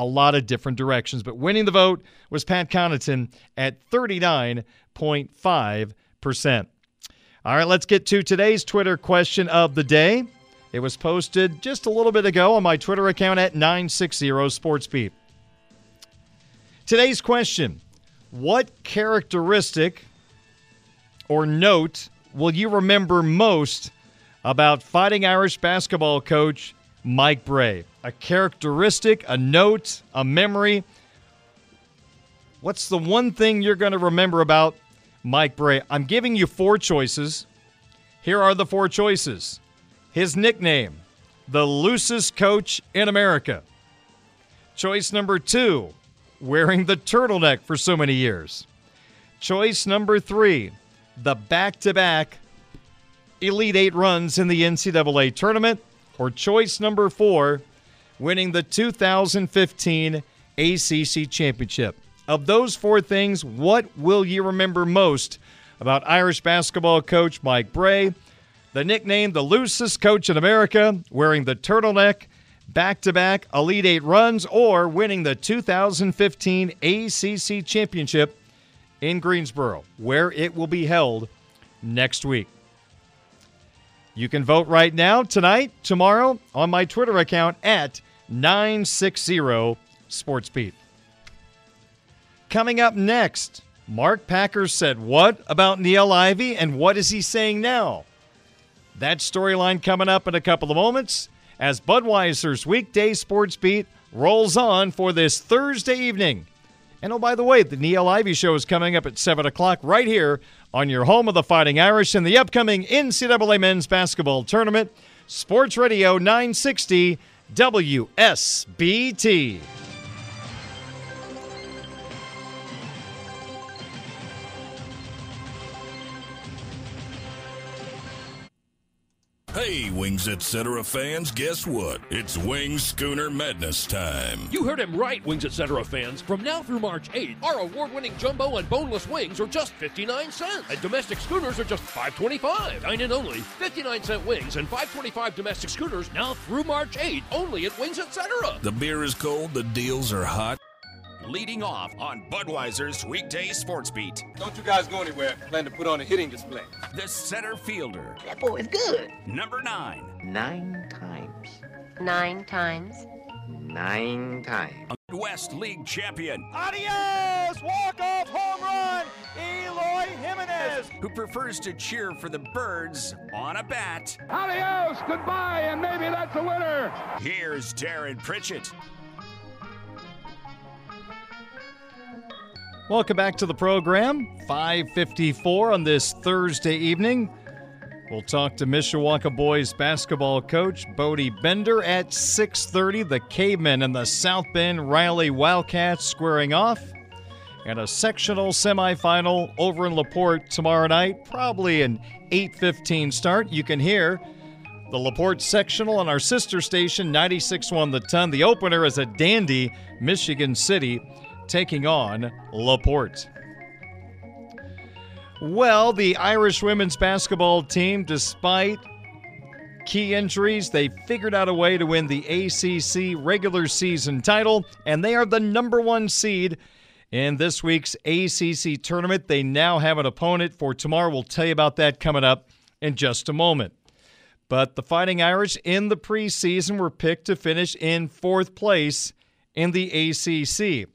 a lot of different directions. But winning the vote was Pat Connaughton at 39.5%. All right, let's get to today's Twitter question of the day. It was posted just a little bit ago on my Twitter account at 960 SportsBeat. Today's question What characteristic or note will you remember most about Fighting Irish basketball coach Mike Brey? A characteristic, a note, a memory. What's the one thing you're going to remember about Mike Brey? I'm giving you four choices. Here are the four choices his nickname, the loosest coach in America. Choice number two, wearing the turtleneck for so many years. Choice number three, the back to back Elite Eight runs in the NCAA tournament. Or choice number four, winning the 2015 ACC championship. Of those four things, what will you remember most about Irish basketball coach Mike Brey? The nickname, the loosest coach in America, wearing the turtleneck, back to back Elite Eight runs, or winning the 2015 ACC championship in Greensboro, where it will be held next week. You can vote right now, tonight, tomorrow, on my Twitter account at 960 SportsBeat. Coming up next, Mark Packer said what about Niele Ivey and what is he saying now? That storyline coming up in a couple of moments as Budweiser's weekday sports beat rolls on for this Thursday evening. And oh, by the way, the Niele Ivey Show is coming up at 7 o'clock right here on your home of the Fighting Irish in the upcoming NCAA Men's Basketball Tournament. Sports Radio 960 WSBT. Hey, Wings Etc. fans, guess what? It's Wings Schooner Madness time. You heard him right, Wings Etc. fans. From now through March 8th, our award-winning jumbo and boneless wings are just 59 cents, and domestic schooners are just 5.25. Dine in only, 59 cent wings and 5.25 domestic schooners now through March 8th, only at Wings Etc. The beer is cold, the deals are hot. Leading off on Budweiser's weekday sports beat. Don't you guys go anywhere. Plan to put on a hitting display. The center fielder. That boy is good. Number nine. Nine times. Nine times. Nine times. West League champion. Adios! Walk-off home run! Eloy Jimenez! Who prefers to cheer for the birds on a bat. Adios! Goodbye, and maybe that's a winner! Here's Darren Pritchett. Welcome back to the program. 554 on this Thursday evening. We'll talk to Mishawaka boys basketball coach Bodie Bender at 6:30. The Cavemen and the South Bend Riley Wildcats squaring off. And a sectional semifinal over in LaPorte tomorrow night, probably an 8:15 start. You can hear the LaPorte sectional on our sister station 96.1 The Ton. The opener is at Dandy, Michigan City, taking on LaPorte. Well, the Irish women's basketball team, despite key injuries, they figured out a way to win the ACC regular season title, and they are the number one seed in this week's ACC tournament. They now have an opponent for tomorrow. We'll tell you about that coming up in just a moment. But the Fighting Irish in the preseason were picked to finish in fourth place in the ACC.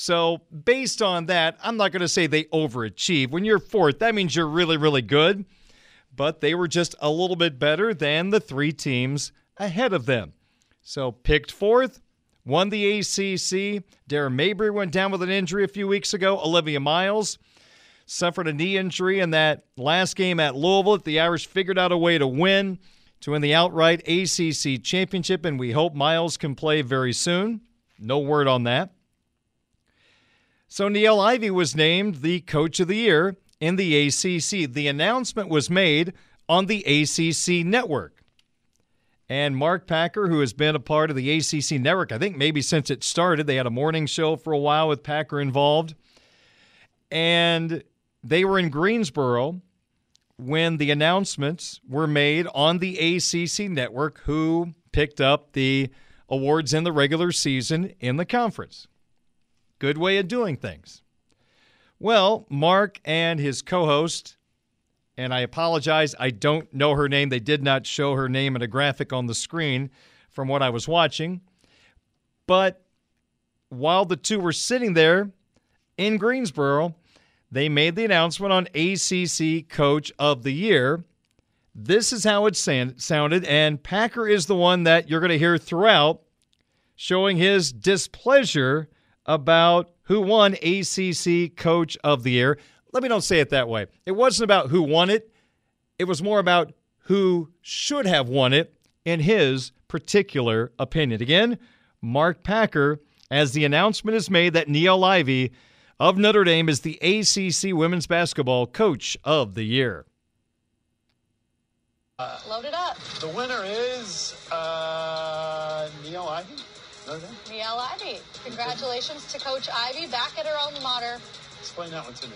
So, based on that, I'm not going to say they overachieved. When you're fourth, that means you're really, really good. But they were just a little bit better than the three teams ahead of them. So, picked fourth, won the ACC. Dara Mabrey went down with an injury a few weeks ago. Olivia Miles suffered a knee injury in that last game at Louisville. The Irish figured out a way to win, to win the outright ACC championship, and we hope Miles can play very soon. No word on that. So Niele Ivey was named the Coach of the Year in the ACC. The announcement was made on the ACC network. And Mark Packer, who has been a part of the ACC network, I think maybe since it started, they had a morning show for a while with Packer involved. And they were in Greensboro when the announcements were made on the ACC network who picked up the awards in the regular season in the conference. Good way of doing things. Well, Mark and his co host, and I apologize, I don't know her name. They did not show her name in a graphic on the screen from what I was watching. But while the two were sitting there in Greensboro, they made the announcement on ACC Coach of the Year. This is how it sounded, and Packer is the one that you're going to hear throughout showing his displeasure about who won ACC Coach of the Year. Let me don't say it that way. It wasn't about who won it, it was more about who should have won it in his particular opinion. Again, Mark Packer, as the announcement is made that Niele Ivey of Notre Dame is the ACC Women's Basketball Coach of the Year. Uh, Load it up. The winner is uh, Niele Niele Ivey. Congratulations to Coach Ivey back at her alma mater. Explain that one to me.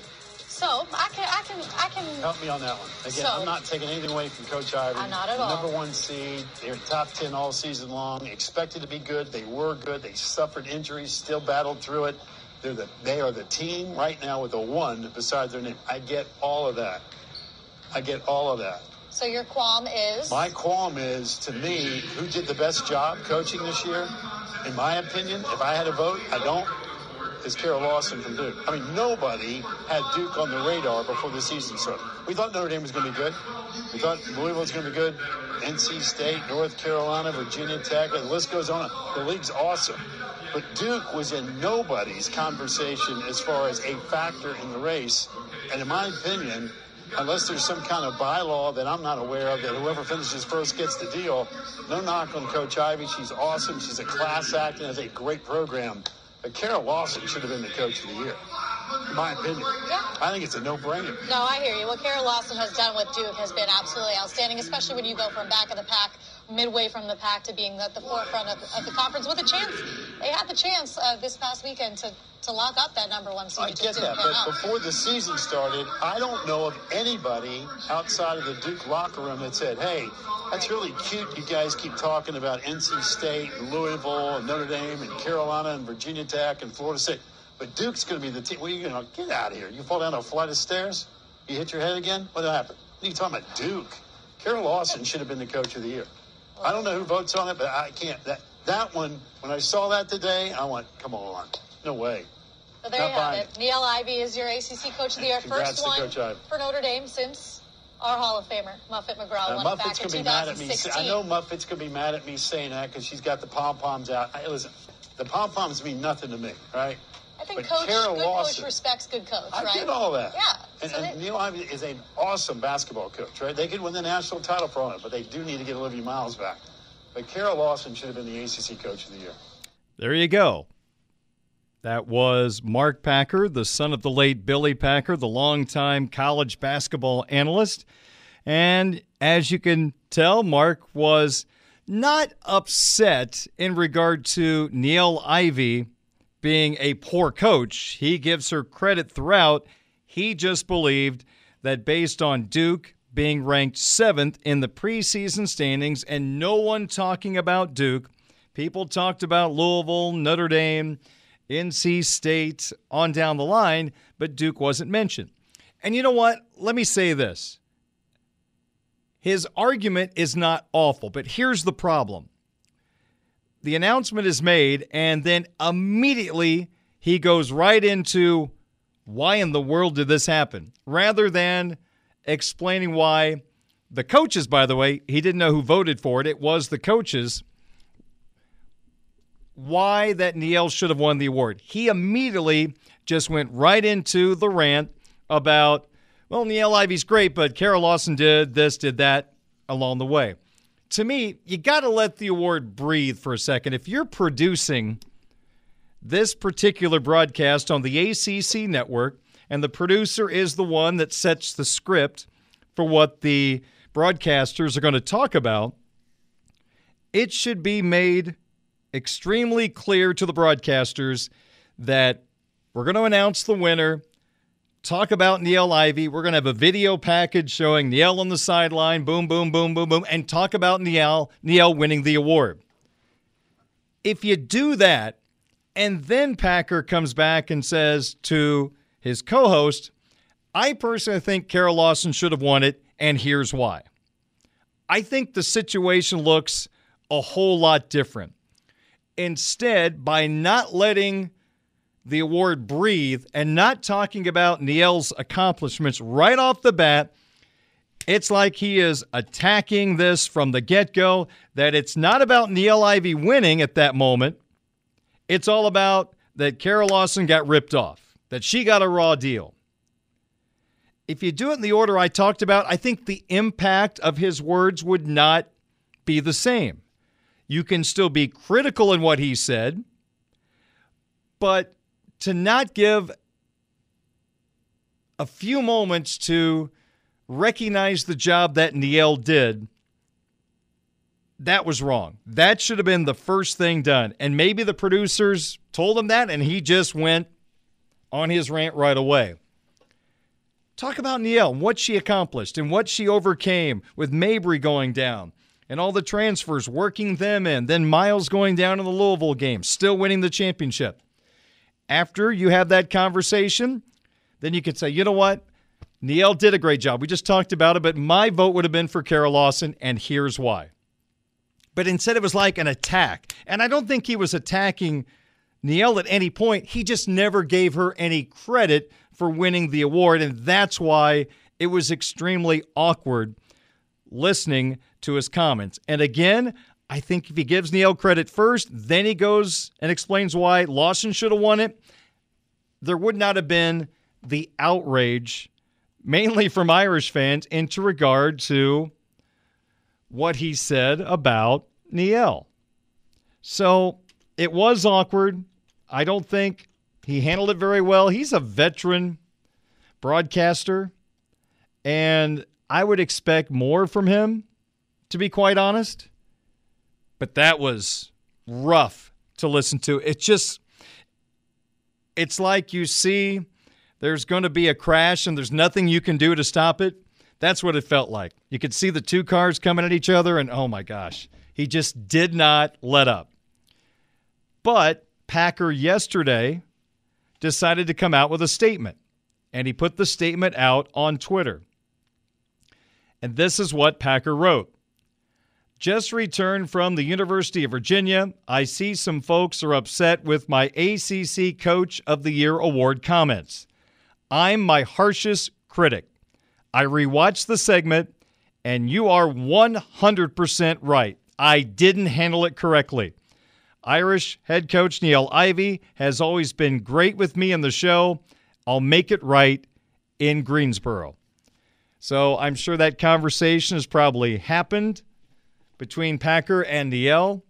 So I can, I can, I can. Help me on that one. Again, So- I'm not taking anything away from Coach Ivey. Uh, not at all. Number one seed. They're top ten all season long. Expected to be good. They were good. They suffered injuries. Still battled through it. They're the, they are the team right now with a one beside their name. I get all of that. I get all of that. So your qualm is. My qualm is, to me, who did the best job coaching this year? In my opinion, if I had a vote, I don't, is Kara Lawson from Duke. I mean, nobody had Duke on the radar before the season started. We thought Notre Dame was going to be good. We thought Louisville was going to be good. NC State, North Carolina, Virginia Tech, and the list goes on. The league's awesome. But Duke was in nobody's conversation as far as a factor in the race. And in my opinion, unless there's some kind of bylaw that I'm not aware of that whoever finishes first gets the deal, no knock on Coach Ivey. She's awesome. She's a class act and has a great program. But Kara Lawson should have been the coach of the year, my opinion. I think it's a no-brainer. No, I hear you. What Kara Lawson has done with Duke has been absolutely outstanding, especially when you go from back of the pack, midway from the pack, to being at the forefront of, of the conference with a chance. They had the chance uh, this past weekend to, to lock up that number one seed. I get that, but out. before the season started, I don't know of anybody outside of the Duke locker room that said, "Hey, that's really cute. You guys keep talking about NC State and Louisville and Notre Dame and Carolina and Virginia Tech and Florida State, but Duke's going to be the team." What are you going to get out of here? You fall down a flight of stairs? You hit your head again? What happened? What are you talking about, Duke? Kara Lawson should have been the coach of the year. I don't know who votes on it, but I can't. That that one, when I saw that today, I went, "Come on, no way." So there you have buying it. Niele Ivey is your ACC Coach of the Year. *laughs* Congrats First to one for Notre Dame since our Hall of Famer, Muffet McGraw, Uh, won it Muffet's back in gonna be mad at me. 2016. I know Muffet's gonna be mad at me saying that because she's got the pom poms out. Hey, listen, the pom poms mean nothing to me, right? I think But coach, Kara good Lawson- coach respects good coach, I right? get all that. Yeah. And, So and they- Niele Ivey is an awesome basketball coach, right? They could win the national title for all it, but they do need to get Olivia Miles back. But Kara Lawson should have been the ACC Coach of the Year. There you go. That was Mark Packer, the son of the late Billy Packer, the longtime college basketball analyst. And as you can tell, Mark was not upset in regard to Niele Ivey being a poor coach. He gives her credit throughout. He just believed that based on Duke being ranked seventh in the preseason standings and no one talking about Duke, people talked about Louisville, Notre Dame, NC State, on down the line, but Duke wasn't mentioned. And you know what? Let me say this. His argument is not awful, but here's the problem. The announcement is made, and then immediately he goes right into why in the world did this happen? Rather than explaining why the coaches, by the way, he didn't know who voted for it. It was the coaches. Why that Niele should have won the award. He immediately just went right into the rant about, well, Niele Ivey's great, but Kara Lawson did this, did that along the way. To me, you got to let the award breathe for a second. If you're producing this particular broadcast on the ACC network, and the producer is the one that sets the script for what the broadcasters are going to talk about, it should be made extremely clear to the broadcasters that we're going to announce the winner, talk about Niele Ivey. We're going to have a video package showing Niele on the sideline, boom, boom, boom, boom, boom, and talk about Niele, Niele winning the award. If you do that, and then Packer comes back and says to his co host, I personally think Kara Lawson should have won it, and here's why. I think the situation looks a whole lot different. Instead, by not letting the award breathe and not talking about Niele's accomplishments right off the bat, it's like he is attacking this from the get go, that it's not about Niele Ivey winning at that moment. It's all about that Kara Lawson got ripped off, that she got a raw deal. If you do it in the order I talked about, I think the impact of his words would not be the same. You can still be critical in what he said, but to not give a few moments to recognize the job that Niele did, that was wrong. That should have been the first thing done. And maybe the producers told him that, and he just went on his rant right away. Talk about Niele, what she accomplished and what she overcame with Mabrey going down and all the transfers, working them in, then Miles going down in the Louisville game, still winning the championship. After you have that conversation, then you can say, you know what? Niele did a great job. We just talked about it, but my vote would have been for Kara Lawson, and here's why. But instead, it was like an attack. And I don't think he was attacking Niele at any point. He just never gave her any credit for winning the award. And that's why it was extremely awkward listening to his comments. And again, I think if he gives Niele credit first, then he goes and explains why Lawson should have won it, there would not have been the outrage, mainly from Irish fans, into regard to what he said about Niele. So it was awkward. I don't think he handled it very well. He's a veteran broadcaster, and I would expect more from him, to be quite honest. But that was rough to listen to. It just, it's like you see there's going to be a crash and there's nothing you can do to stop it. That's what it felt like. You could see the two cars coming at each other, and oh my gosh, he just did not let up. But Packer yesterday decided to come out with a statement, and he put the statement out on Twitter. And this is what Packer wrote. Just returned from the University of Virginia. I see some folks are upset with my ACC Coach of the Year award comments. I'm my harshest critic. I rewatched the segment, and you are 100% right. I didn't handle it correctly. Irish head coach Niele Ivey has always been great with me in the show. I'll make it right in Greensboro. So I'm sure that conversation has probably happened between Packer and Niele.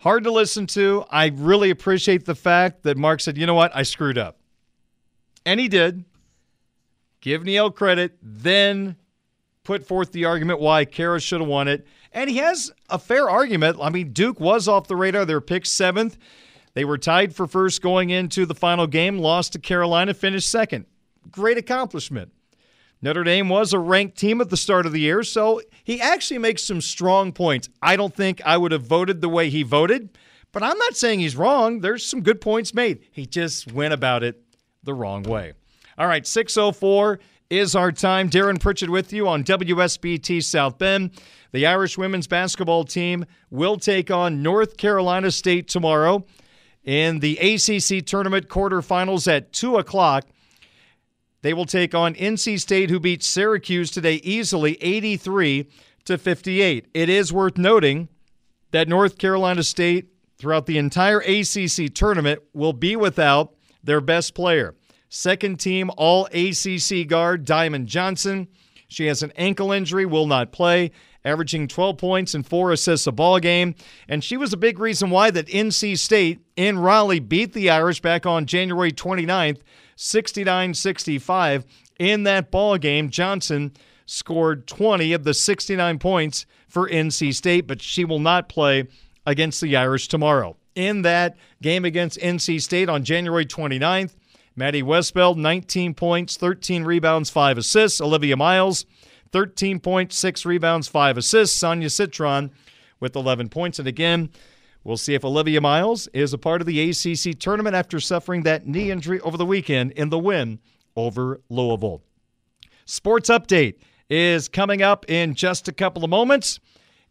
Hard to listen to. I really appreciate the fact that Mark said, you know what, I screwed up. And he did. Give Niele credit, then put forth the argument why Kara should have won it. And he has a fair argument. I mean, Duke was off the radar. They were picked seventh. They were tied for first going into the final game, lost to Carolina, finished second. Great accomplishment. Notre Dame was a ranked team at the start of the year, so he actually makes some strong points. I don't think I would have voted the way he voted, but I'm not saying he's wrong. There's some good points made. He just went about it the wrong way. All right, 604 is our time. Darren Pritchett with you on WSBT South Bend. The Irish women's basketball team will take on North Carolina State tomorrow in the ACC tournament quarterfinals at 2 o'clock. They will take on NC State, who beat Syracuse today easily 83 to 58. It is worth noting that North Carolina State, throughout the entire ACC tournament, will be without their best player. Second team All ACC guard Diamond Johnson. She has an ankle injury, will not play, averaging 12 points and four assists a ball game. And she was a big reason why that NC State in Raleigh beat the Irish back on January 29th 69 65. In that ball game, Johnson scored 20 of the 69 points for NC State, but she will not play against the Irish tomorrow. In that game against NC State on January 29th, Maddie Westbeld, 19 points, 13 rebounds, 5 assists. Olivia Miles, 13 points, 6 rebounds, 5 assists. Sonia Citron with 11 points. And again, We'll see if Olivia Miles is a part of the ACC tournament after suffering that knee injury over the weekend in the win over Louisville. Sports Update is coming up in just a couple of moments.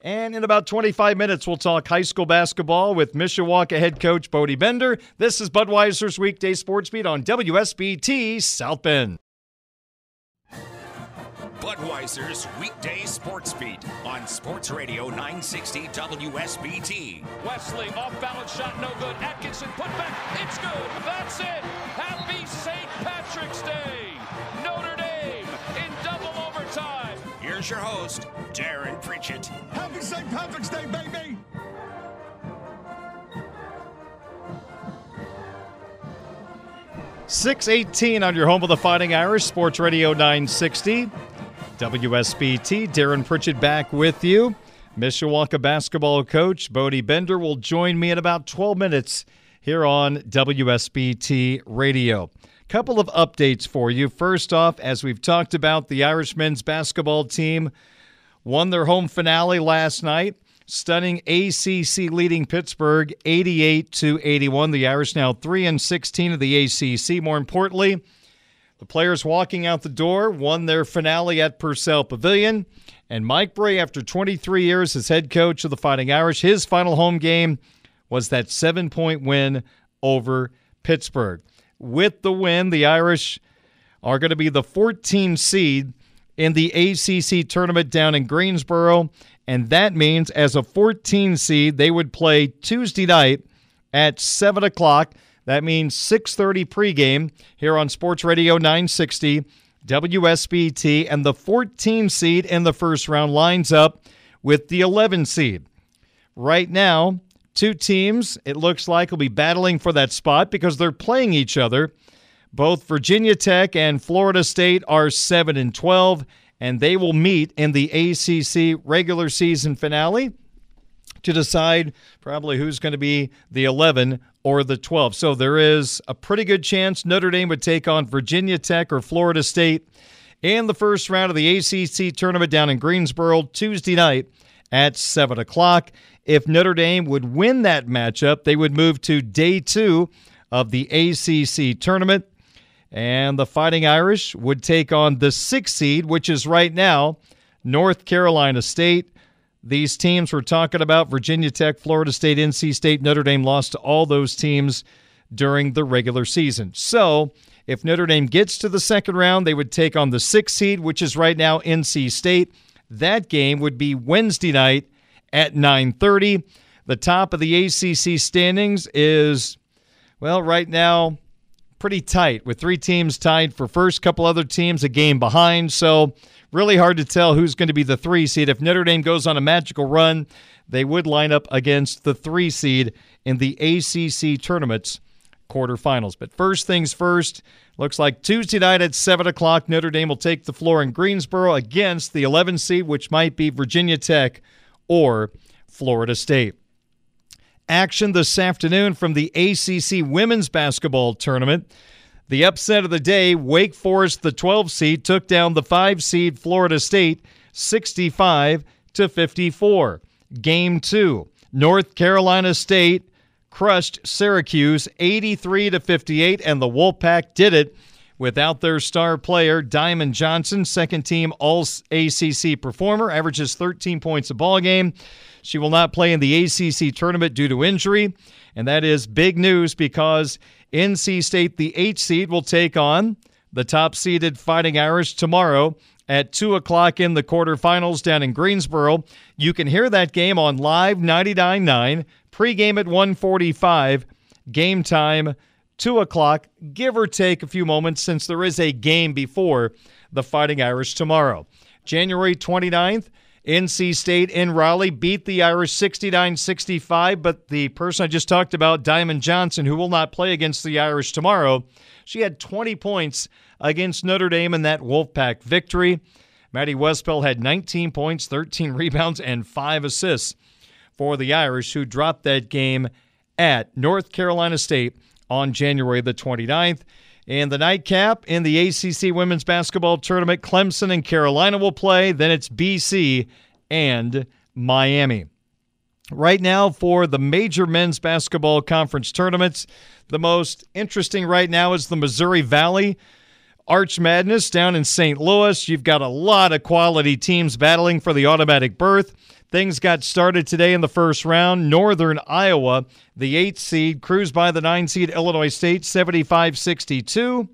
And in about 25 minutes, we'll talk high school basketball with Mishawaka head coach Bodie Bender. This is Budweiser's Weekday Sports Beat on WSBT South Bend. Budweiser's weekday sports beat on Sports Radio 960 WSBT. Wesley off balance shot, no good. Atkinson put back, it's good. That's it. Happy St. Patrick's Day. Notre Dame in double overtime. Here's your host, Darren Pritchett. Happy St. Patrick's Day, baby. Six eighteen on your home of the Fighting Irish, Sports Radio 960. WSBT. Darren Pritchett back with you. Mishawaka basketball coach Bodie Bender will join me in about 12 minutes here on WSBT Radio. Couple of updates for you. First off, as we've talked about, the Irish men's basketball team won their home finale last night, stunning ACC leading Pittsburgh 88 to 81. The Irish now 3 and 16 of the ACC. More importantly, the players walking out the door won their finale at Purcell Pavilion. And Mike Brey, after 23 years as head coach of the Fighting Irish, his final home game was that seven point win over Pittsburgh. With the win, the Irish are going to be the 14 seed in the ACC tournament down in Greensboro. And that means, as a 14 seed, they would play Tuesday night at 7 o'clock that means 6:30 pregame here on Sports Radio 960 WSBT and the 14 seed in the first round lines up with the 11 seed. Right now, two teams it looks like will be battling for that spot because they're playing each other. Both Virginia Tech and Florida State are 7 and 12 and they will meet in the ACC regular season finale to decide probably who's going to be the 11 or the 12. So there is a pretty good chance Notre Dame would take on Virginia Tech or Florida State in the first round of the ACC tournament down in Greensboro Tuesday night at 7 o'clock. If Notre Dame would win that matchup, they would move to day two of the ACC tournament. And the Fighting Irish would take on the sixth seed, which is right now North Carolina State. These teams we're talking about Virginia Tech, Florida State, NC State, Notre Dame lost to all those teams during the regular season. So, if Notre Dame gets to the second round, they would take on the sixth seed, which is right now NC State. That game would be Wednesday night at 9:30. The top of the ACC standings is, well, right now, pretty tight with three teams tied for first, couple other teams a game behind. So, really hard to tell who's going to be the three seed. If Notre Dame goes on a magical run, they would line up against the three seed in the ACC tournaments quarterfinals. But first things first, looks like Tuesday night at 7 o'clock, Notre Dame will take the floor in Greensboro against the 11 seed, which might be Virginia Tech or Florida State. Action this afternoon from the ACC women's basketball tournament. The upset of the day, Wake Forest, the 12 seed, took down the 5 seed Florida State 65 to 54. Game 2, North Carolina State crushed Syracuse 83 to 58 and the Wolfpack did it without their star player Diamond Johnson, second team All ACC performer, averages 13 points a ball game. She will not play in the ACC tournament due to injury, and that is big news because NC State, the H seed, will take on the top seeded Fighting Irish tomorrow at 2 o'clock in the quarterfinals down in Greensboro. You can hear that game on Live 99.9, pregame at 145, game time 2 o'clock, give or take a few moments since there is a game before the Fighting Irish tomorrow. January 29th, NC State in Raleigh beat the Irish 69 65, but the person I just talked about, Diamond Johnson, who will not play against the Irish tomorrow, she had 20 points against Notre Dame in that Wolfpack victory. Maddie Westbeld had 19 points, 13 rebounds, and 5 assists for the Irish, who dropped that game at North Carolina State on January the 29th. And the nightcap in the ACC women's basketball tournament, Clemson and Carolina will play. Then it's BC and Miami. Right now, for the major men's basketball conference tournaments, the most interesting right now is the Missouri Valley Arch Madness down in St. Louis. You've got a lot of quality teams battling for the automatic berth. Things got started today in the first round. Northern Iowa, the eight seed, cruised by the nine seed Illinois State 75 62.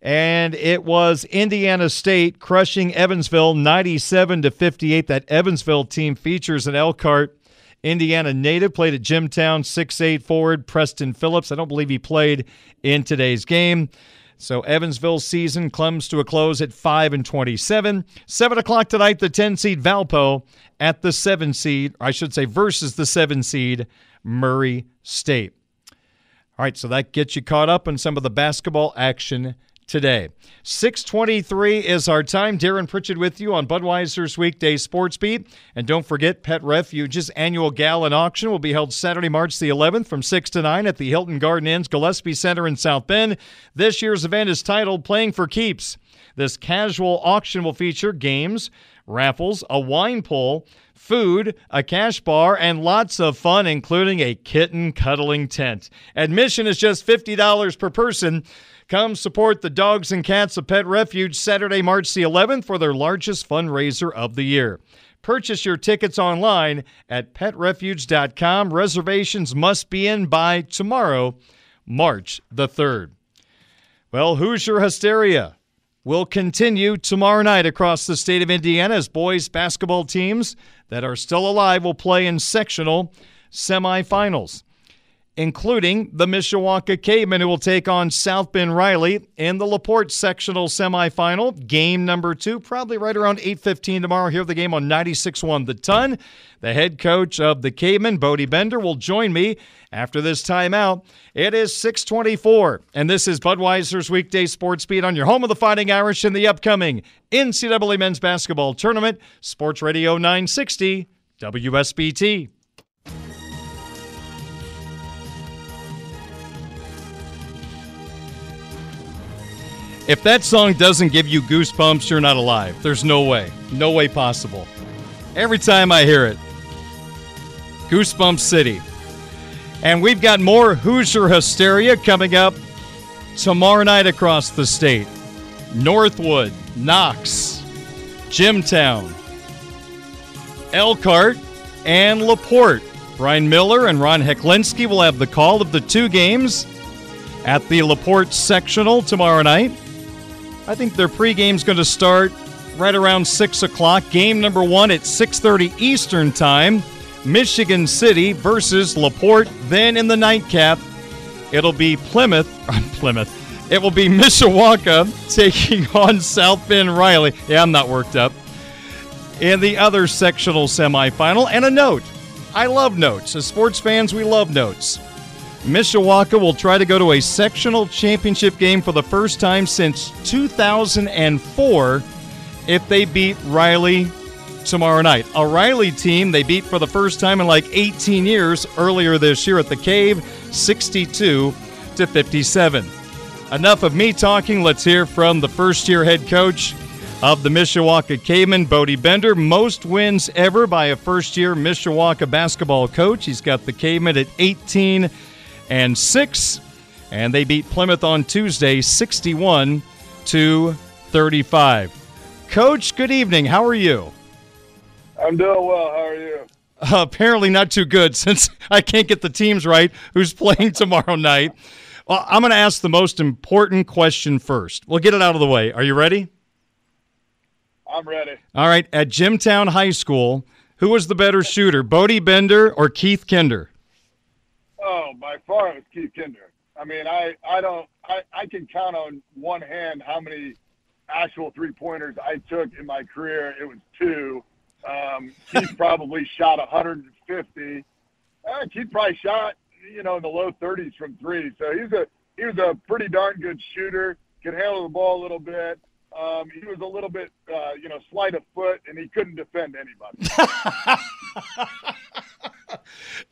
And it was Indiana State crushing Evansville 97 to 58. That Evansville team features an Elkhart, Indiana native, played at Jimtown, 6'8 forward, Preston Phillips. I don't believe he played in today's game. So Evansville's season comes to a close at 5 and 27. 7 o'clock tonight, the 10 seed Valpo at the 7 seed, I should say, versus the 7 seed Murray State. All right, so that gets you caught up on some of the basketball action today. 623 is our time. Darren Pritchett with you on Budweiser's Weekday Sports Beat. And don't forget, Pet Refuge's annual gallon auction will be held Saturday, March the 11th from 6 to 9 at the Hilton Garden Inns Gillespie Center in South Bend. This year's event is titled Playing for Keeps. This casual auction will feature games, raffles, a wine pull, food, a cash bar, and lots of fun, including a kitten cuddling tent. Admission is just $50 per person. Come support the dogs and cats of Pet Refuge Saturday, March the 11th for their largest fundraiser of the year. Purchase your tickets online at petrefuge.com. Reservations must be in by tomorrow, March the 3rd. Well, Hoosier Hysteria will continue tomorrow night across the state of Indiana as boys basketball teams that are still alive will play in sectional semifinals including the Mishawaka Cavemen, who will take on South Bend Riley in the Laporte sectional semifinal. Game number two, probably right around 8.15 tomorrow. Here the game on 96.1 The Ton. The head coach of the Cavemen, Bodie Bender, will join me after this timeout. It is 624, and this is Budweiser's Weekday Sports Beat on your home of the Fighting Irish in the upcoming NCAA Men's Basketball Tournament. Sports Radio 960, WSBT. If that song doesn't give you goosebumps, you're not alive. There's no way. No way possible. Every time I hear it, Goosebump City. And we've got more Hoosier hysteria coming up tomorrow night across the state. Northwood, Knox, Jimtown, Elkhart, and LaPorte. Brian Miller and Ron Heklinski will have the call of the two games at the LaPorte sectional tomorrow night. I think their pregame's going to start right around 6 o'clock. Game number one at 6.30 Eastern Time Michigan City versus LaPorte. Then in the nightcap, it'll be Plymouth. *laughs* Plymouth. It will be Mishawaka *laughs* taking on South Bend Riley. Yeah, I'm not worked up. In the other sectional semifinal, and a note. I love notes. As sports fans, we love notes. Mishawaka will try to go to a sectional championship game for the first time since 2004 if they beat Riley tomorrow night. A Riley team they beat for the first time in like 18 years earlier this year at the Cave, 62 to 57. Enough of me talking. Let's hear from the first year head coach of the Mishawaka Cayman, Bodie Bender. Most wins ever by a first year Mishawaka basketball coach. He's got the Cayman at 18 and 6, and they beat Plymouth on Tuesday 61 to 35. Coach, good evening. How are you? I'm doing well. How are you? Uh, apparently not too good *laughs* since I can't get the teams right who's playing tomorrow night. Well, I'm going to ask the most important question first. We'll get it out of the way. Are you ready? I'm ready. All right. At Jimtown High School, who was the better shooter, Bodie Bender or Keith Kinder? By far it was Keith Kinder. I mean, I, I don't I, I can count on one hand how many actual three pointers I took in my career. It was two. Um, Keith *laughs* probably shot 150. Uh, Keith probably shot you know in the low 30s from three. So he's a he was a pretty darn good shooter. Could handle the ball a little bit. Um, he was a little bit, uh, you know, slight of foot, and he couldn't defend anybody. *laughs*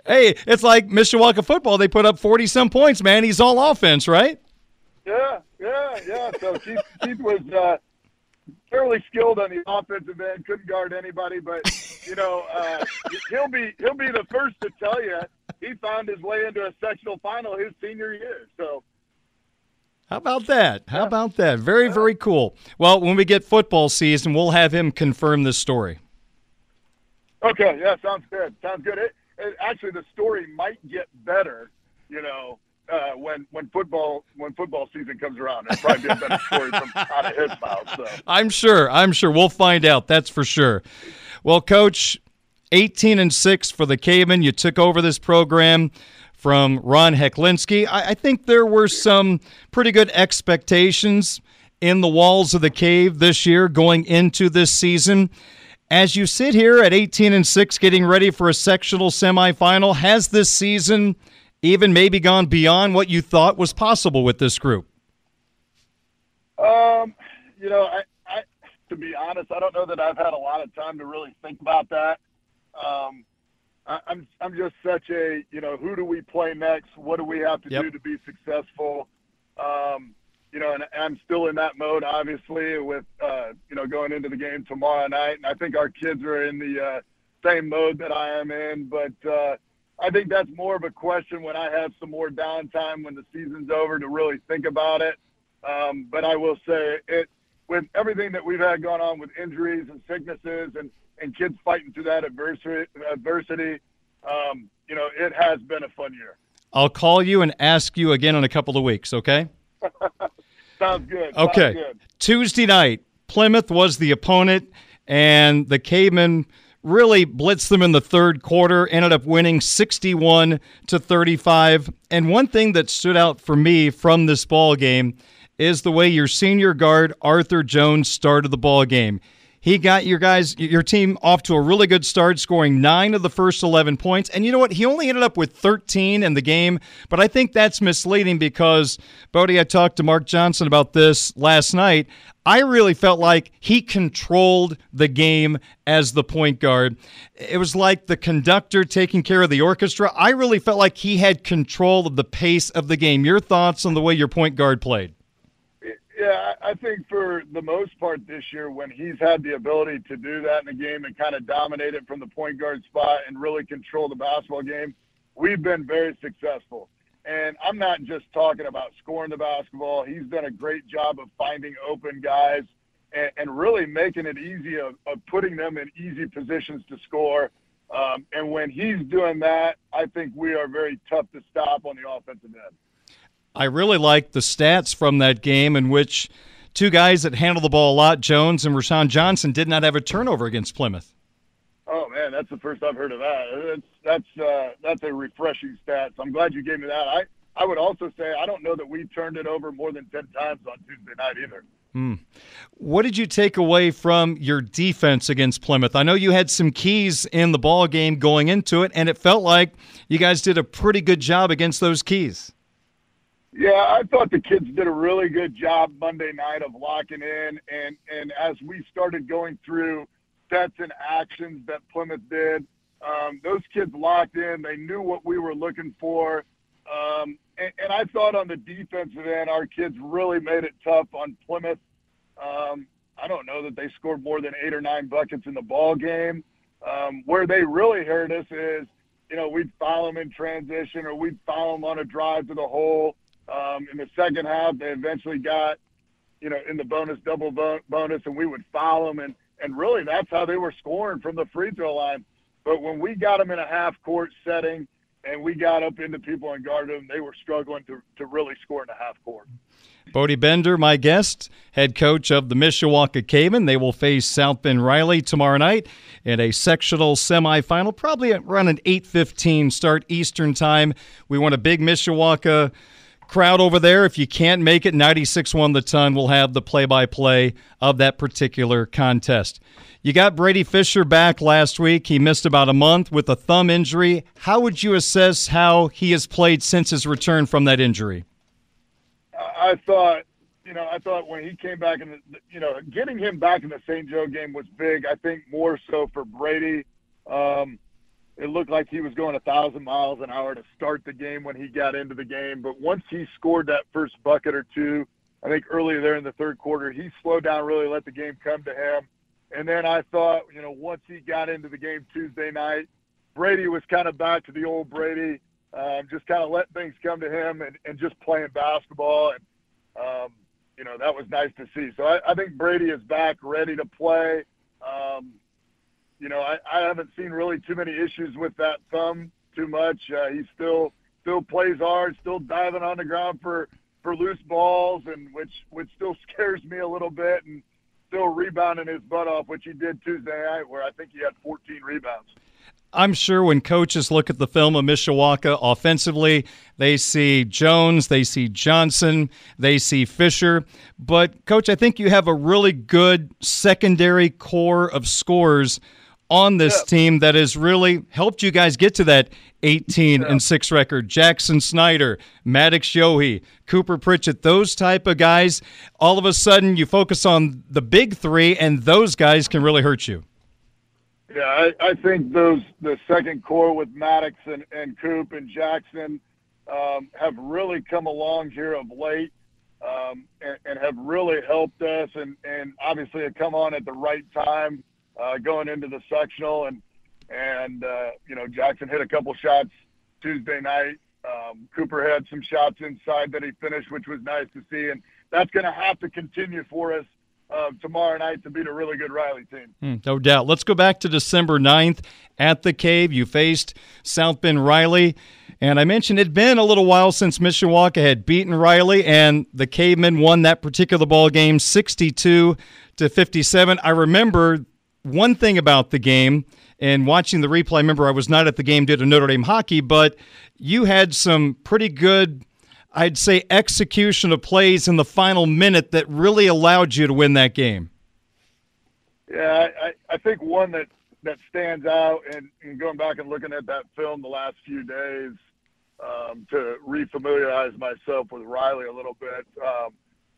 hey, it's like Mishawaka football. They put up 40 some points, man. He's all offense, right? Yeah, yeah, yeah. So Keith, Keith was uh, fairly skilled on the offensive end, couldn't guard anybody, but you know, uh, he'll be he'll be the first to tell you he found his way into a sectional final his senior year. So how about that? How about that? Very, very cool. Well, when we get football season, we'll have him confirm this story. Okay, yeah, sounds good. Sounds good. It, actually, the story might get better, you know, uh, when when football when football season comes around. It'll probably be a better story from *laughs* out of his mouth. So. I'm sure. I'm sure. We'll find out. That's for sure. Well, Coach, 18 and six for the Cavemen. You took over this program from Ron Heklinski. I, I think there were some pretty good expectations in the walls of the cave this year going into this season. As you sit here at 18 and 6 getting ready for a sectional semifinal, has this season even maybe gone beyond what you thought was possible with this group? Um, you know, I, I to be honest, I don't know that I've had a lot of time to really think about that. Um, I, I'm I'm just such a you know who do we play next? What do we have to Yep. do to be successful? Um, you know, and I'm still in that mode, obviously, with uh, you know going into the game tomorrow night, and I think our kids are in the uh, same mode that I am in. But uh, I think that's more of a question when I have some more downtime when the season's over to really think about it. Um, but I will say it with everything that we've had going on with injuries and sicknesses and, and kids fighting through that adversity, adversity um, you know, it has been a fun year. I'll call you and ask you again in a couple of weeks, okay? *laughs* Sounds good. Okay. Sounds good. Tuesday night, Plymouth was the opponent, and the Cavemen really blitzed them in the third quarter, ended up winning 61 to 35. And one thing that stood out for me from this ball game is the way your senior guard Arthur Jones started the ball game. He got your guys, your team off to a really good start, scoring nine of the first 11 points. And you know what? He only ended up with 13 in the game, but I think that's misleading because, Bodie, I talked to Mark Johnson about this last night. I really felt like he controlled the game as the point guard. It was like the conductor taking care of the orchestra. I really felt like he had control of the pace of the game. Your thoughts on the way your point guard played? Yeah, I think for the most part this year, when he's had the ability to do that in the game and kind of dominate it from the point guard spot and really control the basketball game, we've been very successful. And I'm not just talking about scoring the basketball. He's done a great job of finding open guys and, and really making it easy of, of putting them in easy positions to score. Um, and when he's doing that, I think we are very tough to stop on the offensive end. I really like the stats from that game in which two guys that handled the ball a lot, Jones and Rashawn Johnson, did not have a turnover against Plymouth. Oh man, that's the first I've heard of that. That's that's uh, that's a refreshing stat. So I'm glad you gave me that. I I would also say I don't know that we turned it over more than ten times on Tuesday night either. Hmm. What did you take away from your defense against Plymouth? I know you had some keys in the ball game going into it, and it felt like you guys did a pretty good job against those keys. Yeah, I thought the kids did a really good job Monday night of locking in, and and as we started going through sets and actions that Plymouth did, um, those kids locked in. They knew what we were looking for, um, and, and I thought on the defensive end, our kids really made it tough on Plymouth. Um, I don't know that they scored more than eight or nine buckets in the ball game. Um, where they really hurt us is, you know, we'd foul them in transition or we'd foul them on a drive to the hole. Um, in the second half, they eventually got, you know, in the bonus double bo- bonus, and we would foul them, and and really that's how they were scoring from the free throw line. But when we got them in a half court setting, and we got up into people and guarded them, they were struggling to to really score in a half court. Bodie Bender, my guest, head coach of the Mishawaka Cavemen. They will face South Bend Riley tomorrow night in a sectional semifinal, probably around an 8:15 start Eastern time. We want a big Mishawaka crowd over there. If you can't make it, 96.1 The Ton will have the play-by-play of that particular contest. You got Brady Fisher back last week. He missed about a month with a thumb injury. How would you assess how he has played since his return from that injury? I thought, you know, I thought when he came back and you know, getting him back in the St. Joe game was big. I think more so for Brady. Um, it looked like he was going a thousand miles an hour to start the game when he got into the game. But once he scored that first bucket or two, I think earlier there in the third quarter, he slowed down, really let the game come to him. And then I thought, you know, once he got into the game Tuesday night, Brady was kind of back to the old Brady, um, just kind of let things come to him and, and just playing basketball. And, um, you know, that was nice to see. So I, I think Brady is back, ready to play. Um, you know, I, I haven't seen really too many issues with that thumb too much. Uh, he still still plays hard, still diving on the ground for for loose balls, and which which still *laughs* scares me a little bit, and still rebounding his butt off, which he did Tuesday night, where I think he had 14 rebounds. I'm sure when coaches look at the film of Mishawaka offensively, they see Jones, they see Johnson, they see Fisher. But, coach, I think you have a really good secondary core of scores on this yeah. team that has really helped you guys get to that 18 yeah. and 6 record. Jackson Snyder, Maddox Yohe, Cooper Pritchett, those type of guys. All of a sudden, you focus on the big three, and those guys can really hurt you. Yeah, I, I think those the second core with Maddox and, and Coop and Jackson um, have really come along here of late um, and, and have really helped us, and, and obviously have come on at the right time uh, going into the sectional, and and uh, you know Jackson hit a couple shots Tuesday night. Um, Cooper had some shots inside that he finished, which was nice to see, and that's going to have to continue for us uh, tomorrow night to beat a really good Riley team. Mm, no doubt. Let's go back to December 9th at the Cave. You faced South Bend Riley. And I mentioned it'd been a little while since Mishawaka had beaten Riley, and the Cavemen won that particular ball game 62 to 57. I remember one thing about the game and watching the replay, remember I was not at the game due to Notre Dame hockey, but you had some pretty good, I'd say, execution of plays in the final minute that really allowed you to win that game. Yeah, I, I think one that, that stands out, and, and going back and looking at that film the last few days um, to refamiliarize myself with Riley a little bit, um,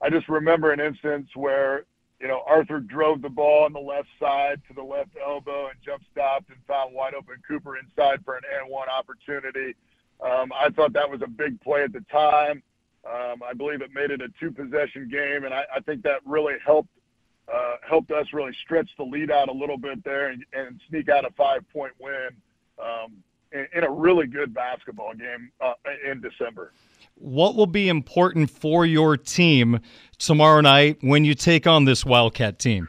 I just remember an instance where you know, Arthur drove the ball on the left side to the left elbow and jump stopped and found wide open Cooper inside for an and one opportunity. Um, I thought that was a big play at the time. Um, I believe it made it a two possession game, and I, I think that really helped uh, helped us really stretch the lead out a little bit there and, and sneak out a five point win um, in, in, a really good basketball game uh, in December what will be important for your team tomorrow night when you take on this Wildcat team?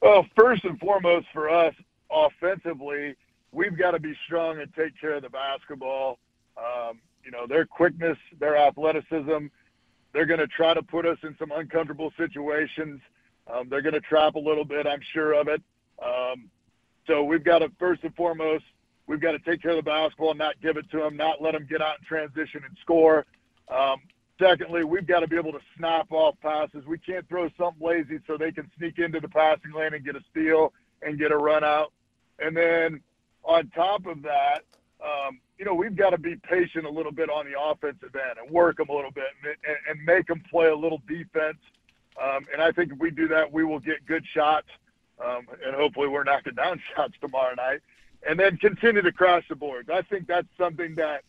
Well, first and foremost for us, offensively, we've got to be strong and take care of the basketball. Um, you know, their quickness, their athleticism, they're going to try to put us in some uncomfortable situations. Um, they're going to trap a little bit, I'm sure of it. Um, So we've got to first and foremost, we've got to take care of the basketball, and not give it to them, not let them get out and transition and score. Um, secondly, we've got to be able to snap off passes. We can't throw something lazy so they can sneak into the passing lane and get a steal and get a run out. And then on top of that, um, you know, we've got to be patient a little bit on the offensive end and work them a little bit and, and, and make them play a little defense. Um, and I think if we do that, we will get good shots. Um, and hopefully we're knocking down *laughs* shots tomorrow night. And then continue to crash the boards. I think that's something that,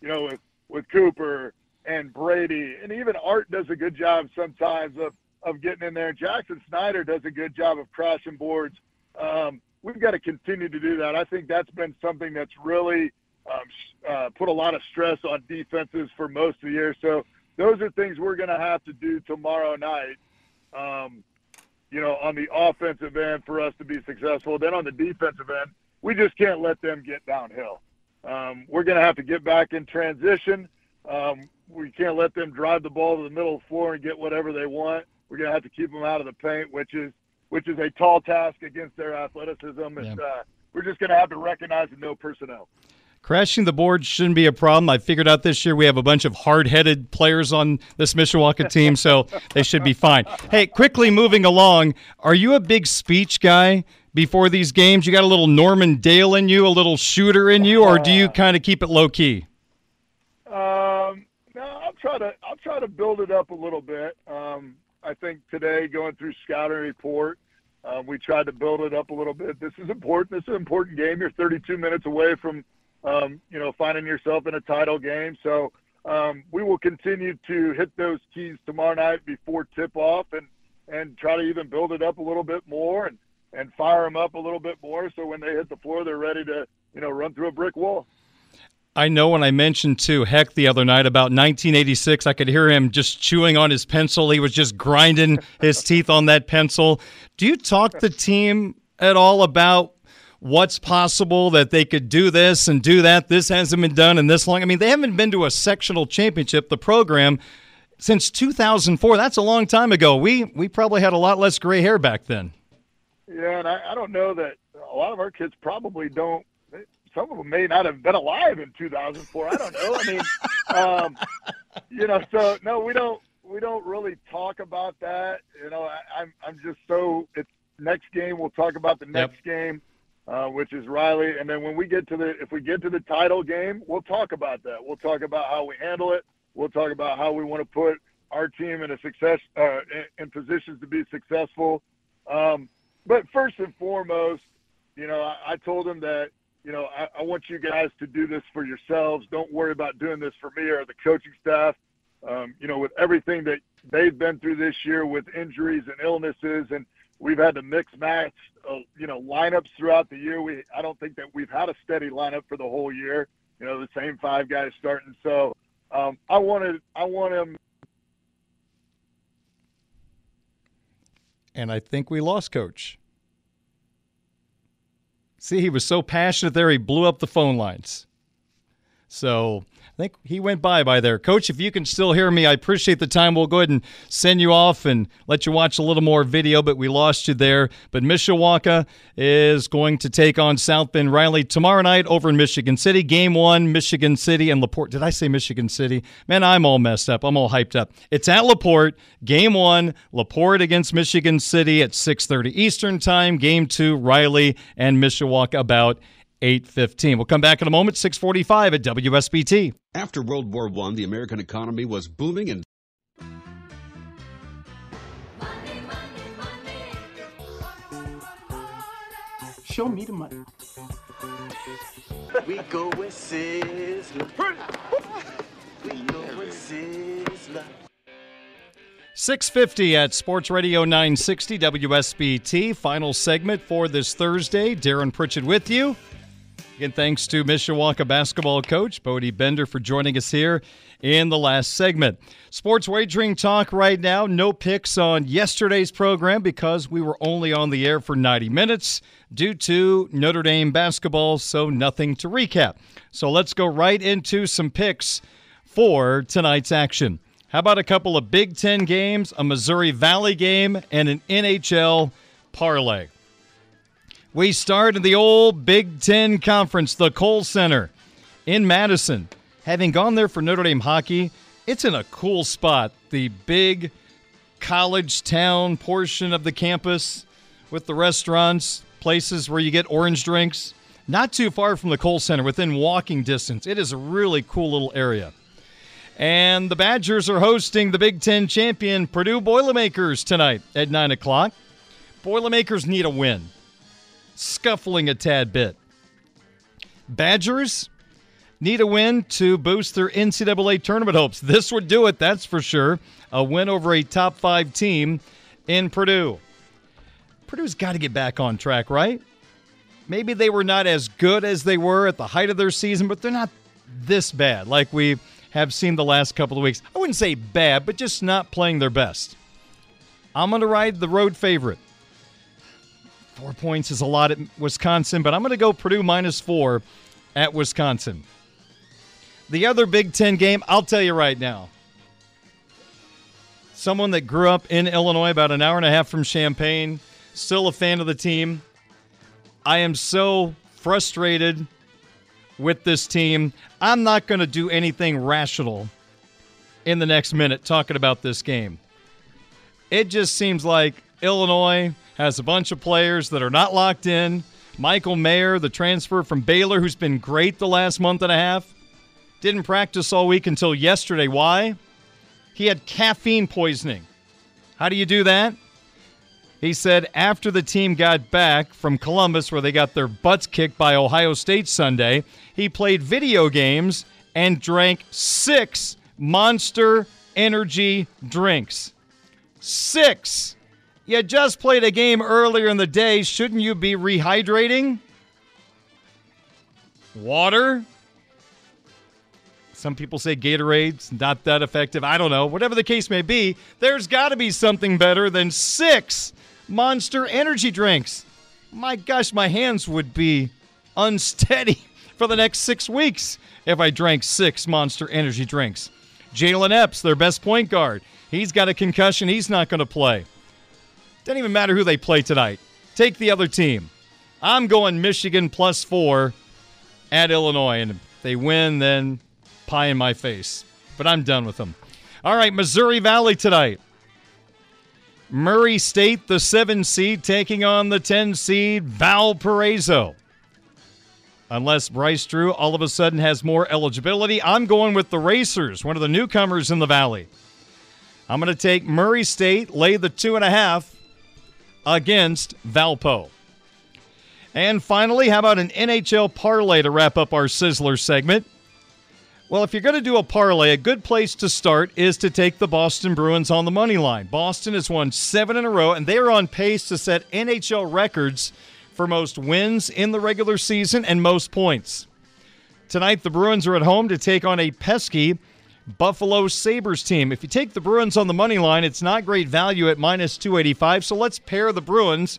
you know, with, with Cooper and Brady and even Art does a good job sometimes of, of getting in there. Jackson Snyder does a good job of crashing boards. Um, we've got to continue to do that. I think that's been something that's really um, uh, put a lot of stress on defenses for most of the year. So those are things we're going to have to do tomorrow night. Um, you know, on the offensive end for us to be successful. Then on the defensive end, we just can't let them get downhill. Um, we're going to have to get back in transition. Um, we can't let them drive the ball to the middle of the floor and get whatever they want. We're going to have to keep them out of the paint, which is which is a tall task against their athleticism. And Yeah. uh, we're just going to have to recognize and know personnel. Crashing the board shouldn't be a problem. I figured out this year we have a bunch of hard-headed players on this Mishawaka team, so they should be fine. Hey, quickly moving along, are you a big speech guy before these games? You got a little Norman Dale in you, a little shooter in you, or do you kind of keep it low key? No, I'll try to I'll try to build it up a little bit. Um, I think today going through scouting report, uh, we tried to build it up a little bit. This is important. This is an important game. You're 32 minutes away from um, you know finding yourself in a title game. So um, we will continue to hit those keys tomorrow night before tip off and and try to even build it up a little bit more and and fire them up a little bit more so when they hit the floor they're ready to you know run through a brick wall. I know when I mentioned to Heck the other night about 1986, I could hear him just chewing on his pencil. He was just grinding his teeth on that pencil. Do you talk the team at all about what's possible that they could do this and do that? This hasn't been done in this long. I mean, they haven't been to a sectional championship, the program, since 2004. That's a long time ago. We we probably had a lot less gray hair back then. Yeah, and I, I don't know that a lot of our kids probably don't. Some of them may not have been alive in 2004. I don't know. I mean, *laughs* um, you know, so no, we don't. We don't really talk about that. You know, I, I'm I'm just so. It's next game. We'll talk about the next game, uh, which is Riley, and then when we get to the if we get to the title game, we'll talk about that. We'll talk about how we handle it. We'll talk about how we want to put our team in a success uh, in, in positions to be successful. Um, but first and foremost, you know, I, I told him that, you know, I, I want you guys to do this for yourselves. Don't worry about doing this for me or the coaching staff. Um, you know, with everything that they've been through this year with injuries and illnesses, and we've had to mix match, uh, you know, lineups throughout the year. We, I don't think that we've had a steady lineup for the whole year. You know, the same five guys starting. So um, I wanted, I want him And I think we lost coach. See, he was so passionate there, he blew up the phone lines. So I think he went bye bye there. Coach, if you can still hear me, I appreciate the time. We'll go ahead and send you off and let you watch a little more video, but we lost you there. But Mishawaka is going to take on South Bend Riley tomorrow night over in Michigan City. Game one, Michigan City and LaPorte. Did I say Michigan City? Man, I'm all messed up. I'm all hyped up. It's at LaPorte. Game one, LaPorte against Michigan City at 6.30 Eastern Time. Game two, Riley and Mishawaka about 8.15. We'll come back in a moment, 645 at WSBT. After World War I, the American economy was booming and Show me the money. We go with Sizzler. We go with Sizzler. 650 at Sports Radio 960 WSBT. Final segment for this Thursday. Darren Pritchett with you. Again, thanks to Mishawaka basketball coach Bodie Bender for joining us here in the last segment. Sports wagering talk right now. No picks on yesterday's program because we were only on the air for 90 minutes due to Notre Dame basketball, so nothing to recap. So let's go right into some picks for tonight's action. How about a couple of Big Ten games, a Missouri Valley game, and an NHL parlay? We start in the old Big Ten Conference, the Kohl Center in Madison. Having gone there for Notre Dame hockey, it's in a cool spot. The big college town portion of the campus with the restaurants, places where you get orange drinks. Not too far from the Kohl Center, within walking distance. It is a really cool little area. And the Badgers are hosting the Big Ten champion Purdue Boilermakers tonight at 9 o'clock. Boilermakers need a win, scuffling a tad bit. Badgers need a win to boost their NCAA tournament hopes. This would do it, that's for sure. A win over a top five team in Purdue. Purdue's got to get back on track, right? Maybe they were not as good as they were at the height of their season, but they're not this bad like we have seen the last couple of weeks. I wouldn't say bad, but just not playing their best. I'm going to ride the road favorite. Four points is a lot at Wisconsin, but I'm going to go Purdue minus four at Wisconsin. The other Big Ten game, I'll tell you right now. Someone that grew up in Illinois, about an hour and a half from Champaign, still a fan of the team. I am so frustrated with this team. I'm not going to do anything rational in the next minute talking about this game. It just seems like Illinois has a bunch of players that are not locked in. Michael Mayer, the transfer from Baylor, who's been great the last month and a half, didn't practice all week until yesterday. Why? He had caffeine poisoning. How do you do that? He said after the team got back from Columbus, where they got their butts kicked by Ohio State Sunday, he played video games and drank six monster energy drinks. Six. You just played a game earlier in the day. Shouldn't you be rehydrating? Water? Some people say Gatorade's not that effective. I don't know. Whatever the case may be, there's got to be something better than six monster energy drinks. My gosh, my hands would be unsteady *laughs* for the next six weeks if I drank six monster energy drinks. Jalen Epps, their best point guard, he's got a concussion. He's not going to play. Doesn't even matter who they play tonight. Take the other team. I'm going Michigan plus four at Illinois. And if they win, then pie in my face. But I'm done with them. All right, Missouri Valley tonight. Murray State, the seven seed, taking on the 10 seed Valparaiso. Unless Bryce Drew all of a sudden has more eligibility, I'm going with the Racers, one of the newcomers in the Valley. I'm going to take Murray State, lay the two and a half against Valpo. And finally, how about an NHL parlay to wrap up our Sizzler segment? Well, if you're going to do a parlay, a good place to start is to take the Boston Bruins on the money line. Boston has won seven in a row, and they are on pace to set NHL records for most wins in the regular season and most points. Tonight, the Bruins are at home to take on a pesky Buffalo Sabres team. If you take the Bruins on the money line, it's not great value at minus 285, so let's pair the Bruins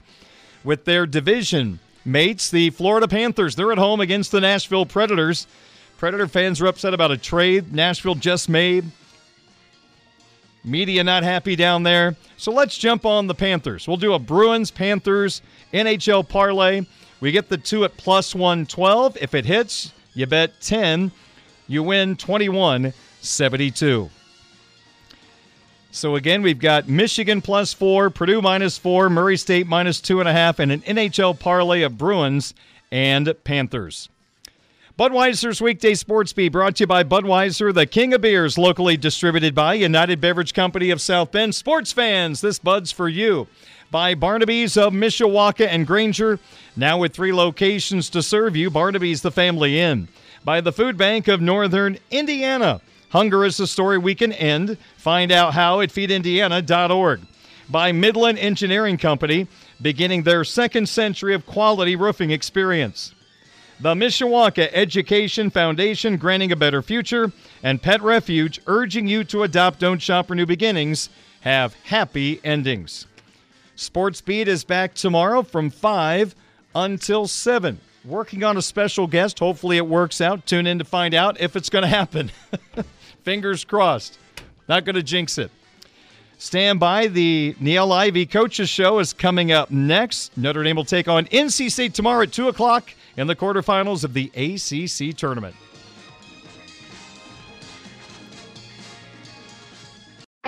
with their division mates, the Florida Panthers. They're at home against the Nashville Predators. Predator fans are upset about a trade Nashville just made. Media not happy down there. So let's jump on the Panthers. We'll do a Bruins Panthers NHL parlay. We get the two at plus 112. If it hits, you bet 10. You win 21 72. So again, we've got Michigan plus four, Purdue minus four, Murray State minus two and a half, and an NHL parlay of Bruins and Panthers. Budweiser's weekday sports beat brought to you by Budweiser, the king of beers, locally distributed by United Beverage Company of South Bend. Sports fans, this Bud's for you. By Barnaby's of Mishawaka and Granger, now with three locations to serve you. Barnaby's the family inn. By the Food Bank of Northern Indiana. Hunger is the story we can end. Find out how at feedindiana.org. By Midland Engineering Company, beginning their second century of quality roofing experience. The Mishawaka Education Foundation granting a better future, and Pet Refuge urging you to adopt Don't Shop for New Beginnings. Have happy endings. Sports Beat is back tomorrow from 5 until 7. Working on a special guest. Hopefully it works out. Tune in to find out if it's going to happen. *laughs* Fingers crossed. Not going to jinx it. Stand by. The Niele Ivey Coaches Show is coming up next. Notre Dame will take on NC State tomorrow at 2 o'clock in the quarterfinals of the ACC tournament.